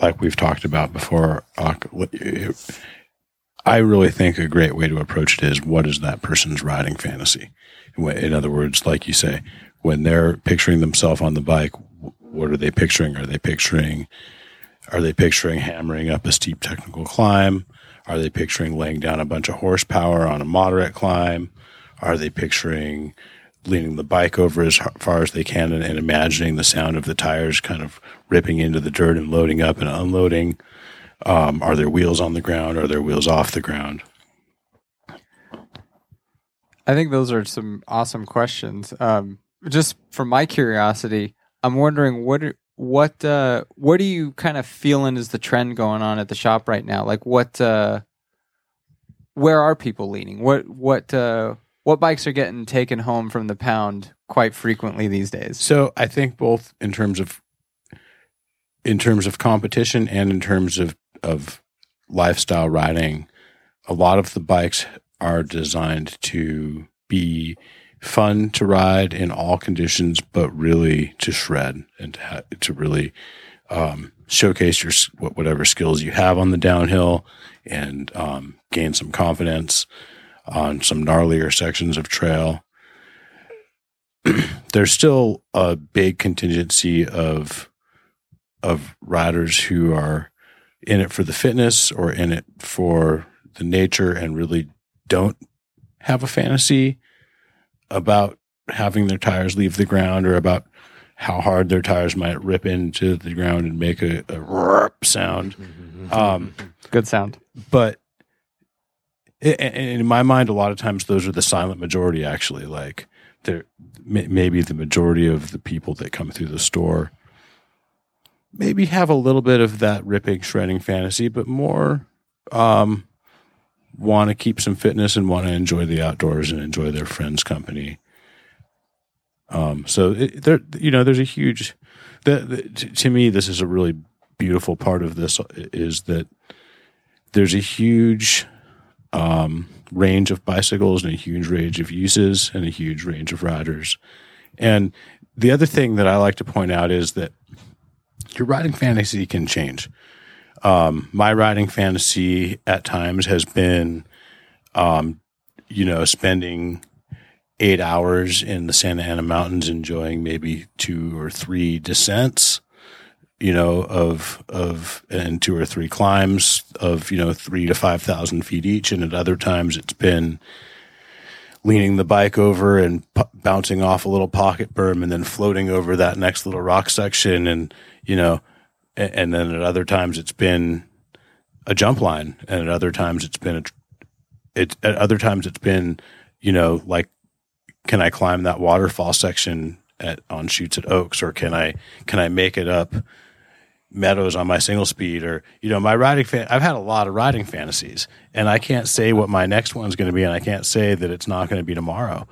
like we've talked about before, I really think a great way to approach it is what is that person's riding fantasy? In other words, like you say, when they're picturing themselves on the bike, what are they picturing? Are they picturing are they picturing hammering up a steep technical climb? Are they picturing laying down a bunch of horsepower on a moderate climb? Are they picturing leaning the bike over as far as they can and, and, imagining the sound of the tires kind of ripping into the dirt and loading up and unloading? Um, are there wheels on the ground? Are there wheels off the ground? I think those are some awesome questions. Um, just from my curiosity, I'm wondering what what uh, what are you kind of feeling is the trend going on at the shop right now? Like what uh, where are people leaning? What what uh, what bikes are getting taken home from the pound quite frequently these days? So I think both in terms of in terms of competition and in terms of of lifestyle riding, a lot of the bikes are designed to be fun to ride in all conditions, but really to shred and to, ha- to really um, showcase your whatever skills you have on the downhill and um, gain some confidence on some gnarlier sections of trail. There's still a big contingency of of riders who are in it for the fitness or in it for the nature and really don't have a fantasy about having their tires leave the ground or about how hard their tires might rip into the ground and make a, a rrrp sound. Um, Good sound. but i- i- in my mind, a lot of times those are the silent majority. Actually, like they're maybe the majority of the people that come through the store maybe have a little bit of that ripping, shredding fantasy, but more um, want to keep some fitness and want to enjoy the outdoors and enjoy their friends' company. Um, so it, there, you know, there's a huge. The, the, to, me, this is a really beautiful part of this is that there's a huge um, range of bicycles and a huge range of uses and a huge range of riders. And the other thing that I like to point out is that your riding fantasy can change. Um, my riding fantasy at times has been, um, you know, spending eight hours in the Santa Ana Mountains enjoying maybe two or three descents you know, of of and two or three climbs of you know three to five thousand feet each, and at other times it's been leaning the bike over and p- bouncing off a little pocket berm, and then floating over that next little rock section, and you know, and, then at other times it's been a jump line, and at other times it's been a it at other times it's been you know like can I climb that waterfall section at on shoots at Oaks, or can I can I make it up? meadows on my single speed or you know my riding fan I've had a lot of riding fantasies and I can't say what my next one's going to be and I can't say that it's not going to be tomorrow.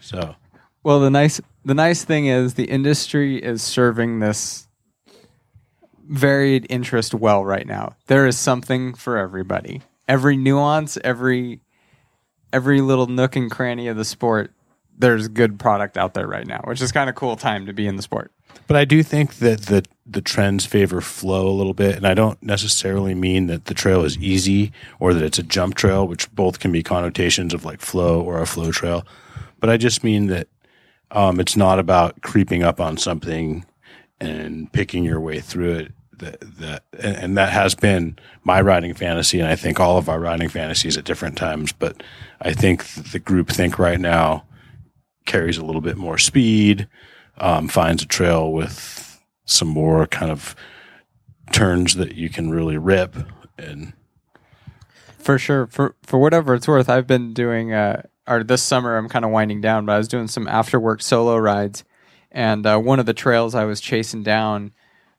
So, Well, the nice the nice thing is the industry is serving this varied interest well right now. There is something for everybody. Every nuance, every every little nook and cranny of the sport, there's good product out there right now, which is kind of cool time to be in the sport. but I do think that the the trends favor flow a little bit and I don't necessarily mean that the trail is easy or that it's a jump trail, which both can be connotations of like flow or a flow trail. But I just mean that um, it's not about creeping up on something and picking your way through it. That, and, and that has been my riding fantasy, and I think all of our riding fantasies at different times. But I think the group think right now carries a little bit more speed, um, finds a trail with some more kind of turns that you can really rip, and For sure. For for whatever it's worth, I've been doing uh or this summer I'm kind of winding down, but I was doing some after work solo rides and uh, one of the trails I was chasing down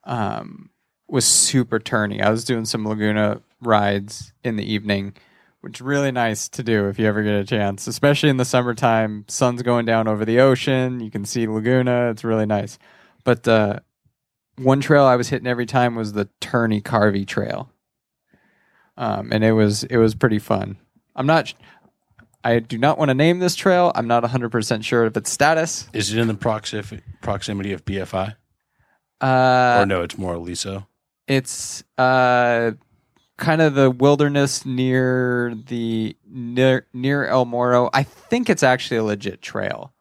um, was super turny. I was doing some Laguna rides in the evening, which is really nice to do if you ever get a chance, especially in the summertime. Sun's going down over the ocean, you can see Laguna. It's really nice. But uh, one trail I was hitting every time was the Turney Carvey Trail um, and it was it was pretty fun. I'm not. I do not want to name this trail. I'm not 100 percent sure of its status. is it in the proxi- proximity of BFI Uh, or no? It's more Aliso. It's uh, kind of the wilderness near the near near El Moro. I think it's actually a legit trail.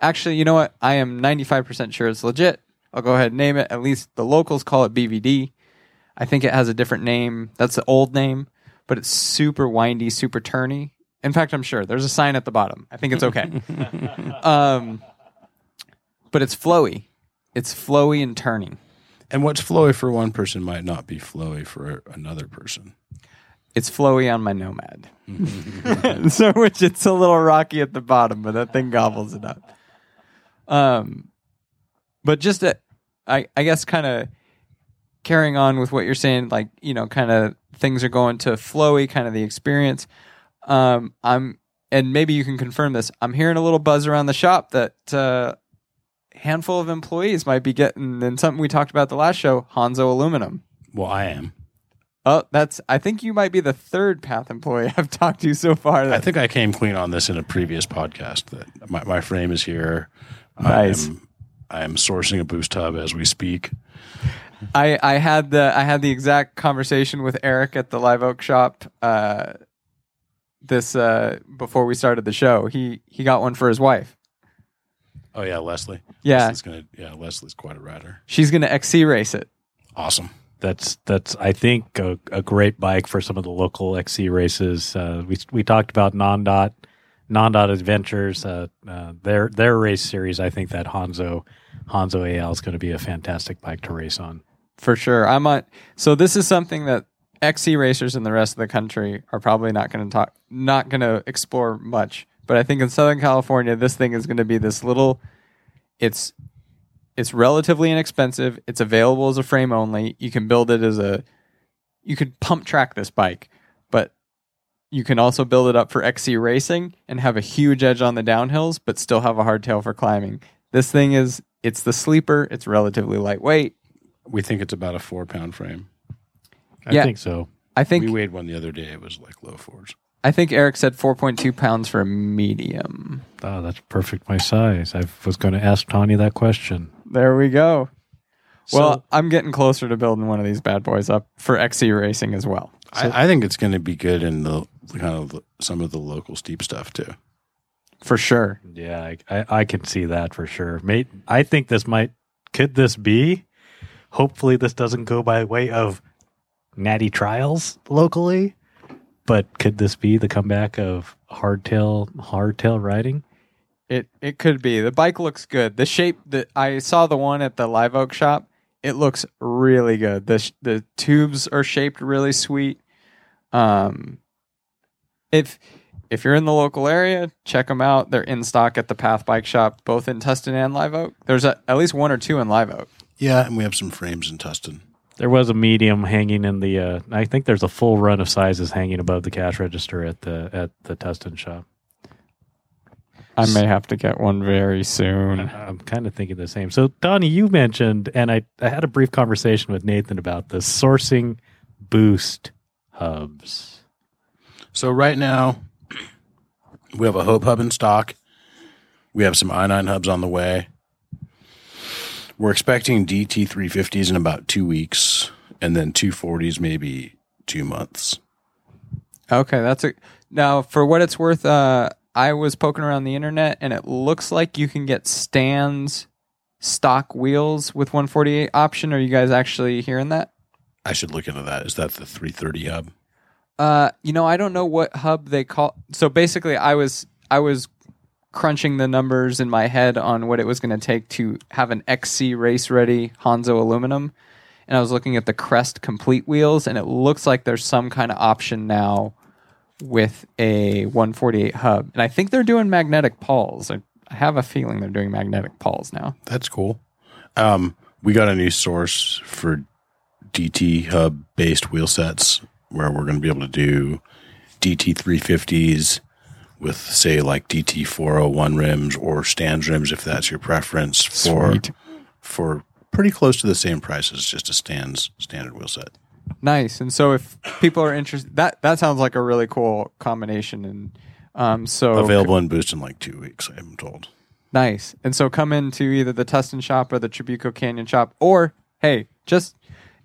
Actually, you know what? I am 95% sure it's legit. I'll go ahead and name it. At least the locals call it BVD. I think it has a different name. That's the old name, but it's super windy, super turny. In fact, I'm sure there's a sign at the bottom. I think it's okay. um, but it's flowy. It's flowy and turning. And what's flowy for one person might not be flowy for another person. It's flowy on my Nomad. so which it's a little rocky at the bottom, but that thing gobbles it up. Um, but just a, I I guess kind of carrying on with what you're saying, like you know, kind of things are going to flowy, kind of the experience. Um, I'm and maybe you can confirm this. I'm hearing a little buzz around the shop that uh, handful of employees might be getting, and something we talked about the last show, Honzo Aluminum. Well, I am. Oh, that's. I think you might be the third Path employee I've talked to so far. I think I came clean on this in a previous podcast. That my, my frame is here. Nice. I am, I am sourcing a boost hub as we speak. I I had the I had the exact conversation with Eric at the Live Oak shop. Uh, this uh, before we started the show, he he got one for his wife. Oh yeah, Leslie. Yeah. Leslie's gonna. Yeah, Leslie's quite a rider. She's gonna XC race it. Awesome. That's that's I think a, a great bike for some of the local XC races. Uh, we we talked about non-dot non-dot adventures. Uh, uh, their their race series. I think that Honzo Honzo AL is going to be a fantastic bike to race on. for sure. I'm on. So this is something that XC racers in the rest of the country are probably not going to talk, not going to explore much. But I think in Southern California, this thing is going to be this little. It's it's relatively inexpensive. It's available as a frame only. You can build it as a. You could pump track this bike, but you can also build it up for XC racing and have a huge edge on the downhills, but still have a hardtail for climbing. This thing is it's the sleeper. It's relatively lightweight. We think it's about a four pound frame. I Yeah. think so. I think we weighed one the other day. It was like low fours. I think Eric said 4.2 pounds for a medium. Oh, that's perfect my size. I was going to ask Tani that question. There we go. Well, I'm getting closer to building one of these bad boys up for XC racing as well. I, I think it's going to be good in the kind of some of the local steep stuff too. For sure. Yeah, I, I, I can see that for sure. Mate, I think this might. Could this be? Hopefully, this doesn't go by way of natty trials locally. But could this be the comeback of hardtail hardtail riding? It it could be. The bike looks good. The shape that I saw the one at the Live Oak shop, it looks really good. The sh- the tubes are shaped really sweet. Um if if you're in the local area, check them out. They're in stock at the Path Bike Shop, both in Tustin and Live Oak. There's a, at least one or two in Live Oak. Yeah, and we have some frames in Tustin. There was a medium hanging in the. Uh, I think there's a full run of sizes hanging above the cash register at the at the Tustin shop. I may have to get one very soon. I'm kind of thinking the same. So, Tani, you mentioned, and I, I had a brief conversation with Nathan about the sourcing boost hubs. So right now, we have a Hope hub in stock. We have some i9 hubs on the way. We're expecting DT 350s in about two weeks, and then 240s maybe two months. Okay, that's a now for what it's worth. Uh, I was poking around the internet, and it looks like you can get Stan's stock wheels with 148 option. Are you guys actually hearing that? I should look into that. Is that the 330 hub? Uh, you know, I don't know what hub they call. So basically, I was I was crunching the numbers in my head on what it was going to take to have an XC race ready Honzo aluminum, and I was looking at the Crest complete wheels, and it looks like there's some kind of option now with a 148 hub, and I think they're doing magnetic pawls. I, have a feeling they're doing magnetic pawls now. That's cool. Um, we got a new source for DT hub based wheel sets where we're going to be able to do DT 350s with, say, like DT 401 rims or Stan's rims if that's your preference for Sweet. for pretty close to the same price as just a Stan's standard wheel set. Nice. And so if people are interested, that that sounds like a really cool combination. And um, so Available in Boost in like two weeks, I'm told. Nice. And so come into either the Tustin shop or the Trabuco Canyon shop, or hey, just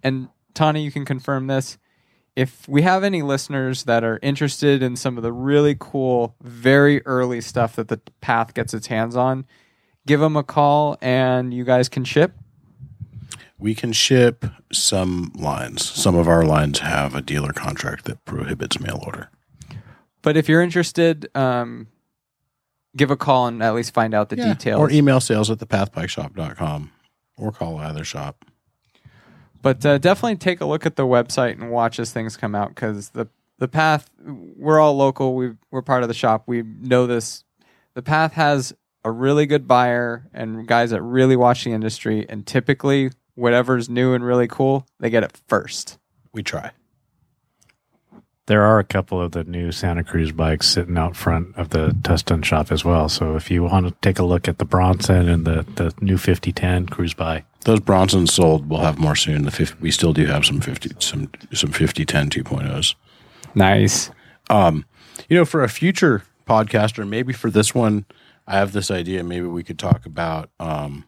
and Tani, you can confirm this. If we have any listeners that are interested in some of the really cool, very early stuff that the Path gets its hands on, give them a call and you guys can ship. We can ship some lines. Some of our lines have a dealer contract that prohibits mail order. But if you're interested, um, give a call and at least find out the details. Or email sales at thepathbikeshop.com or call either shop. But uh, definitely take a look at the website and watch as things come out because the the path we're all local. We we're part of the shop. We know this. The path has a really good buyer and guys that really watch the industry. And typically, whatever's new and really cool, they get it first. We try. There are a couple of the new Santa Cruz bikes sitting out front of the Tustin shop as well. So if you want to take a look at the Bronson and the, the new 5010 cruise by, Those Bronsons sold. We'll have more soon. The 50, we still do have some fifty some some 5010 2.0s. Nice. Um, you know, for a future podcast or maybe for this one, I have this idea. Maybe we could talk about um,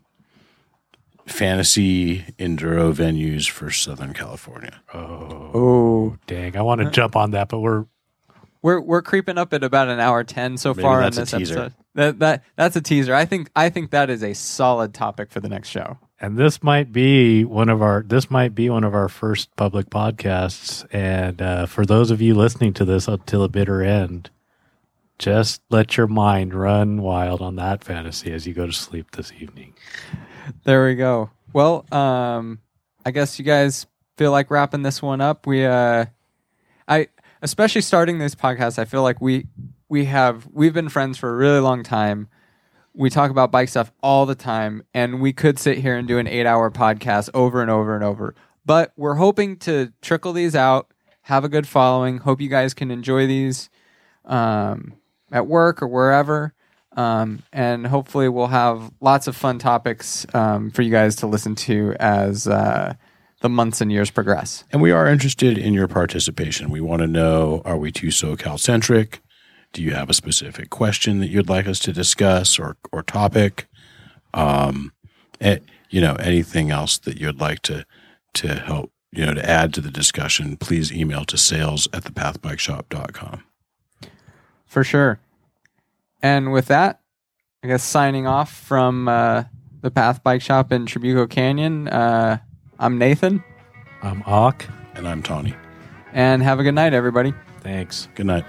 fantasy enduro venues for Southern California. Oh, dang, I want to jump on that, but we're we're we're creeping up at about an hour ten so Maybe far in that's a this teaser. episode. That that that's a teaser. I think I think that is a solid topic for the next show. and this might be one of our this might be one of our first public podcasts and uh, for those of you listening to this until the bitter end just let your mind run wild on that fantasy as you go to sleep this evening There we go. Well, um, I guess you guys feel like wrapping this one up. We, uh, I, especially starting this podcast, I feel like we, we have, we've been friends for a really long time. We talk about bike stuff all the time, and we could sit here and do an eight hour podcast over and over and over. But we're hoping to trickle these out, have a good following. Hope you guys can enjoy these um, at work or wherever. Um, and hopefully, we'll have lots of fun topics um, for you guys to listen to as uh, the months and years progress. And we are interested in your participation. We want to know are we too SoCal centric? Do you have a specific question that you'd like us to discuss or, or topic? Um, eh, you know, anything else that you'd like to, to help, you know, to add to the discussion, please email to sales at thepathbikeshop.com. For sure. And with that, I guess signing off from uh, the Path Bike Shop in Trabuco Canyon, uh, I'm Nathan, i'm Auk. And I'm Tani. and have a good night, everybody. thanks Good night.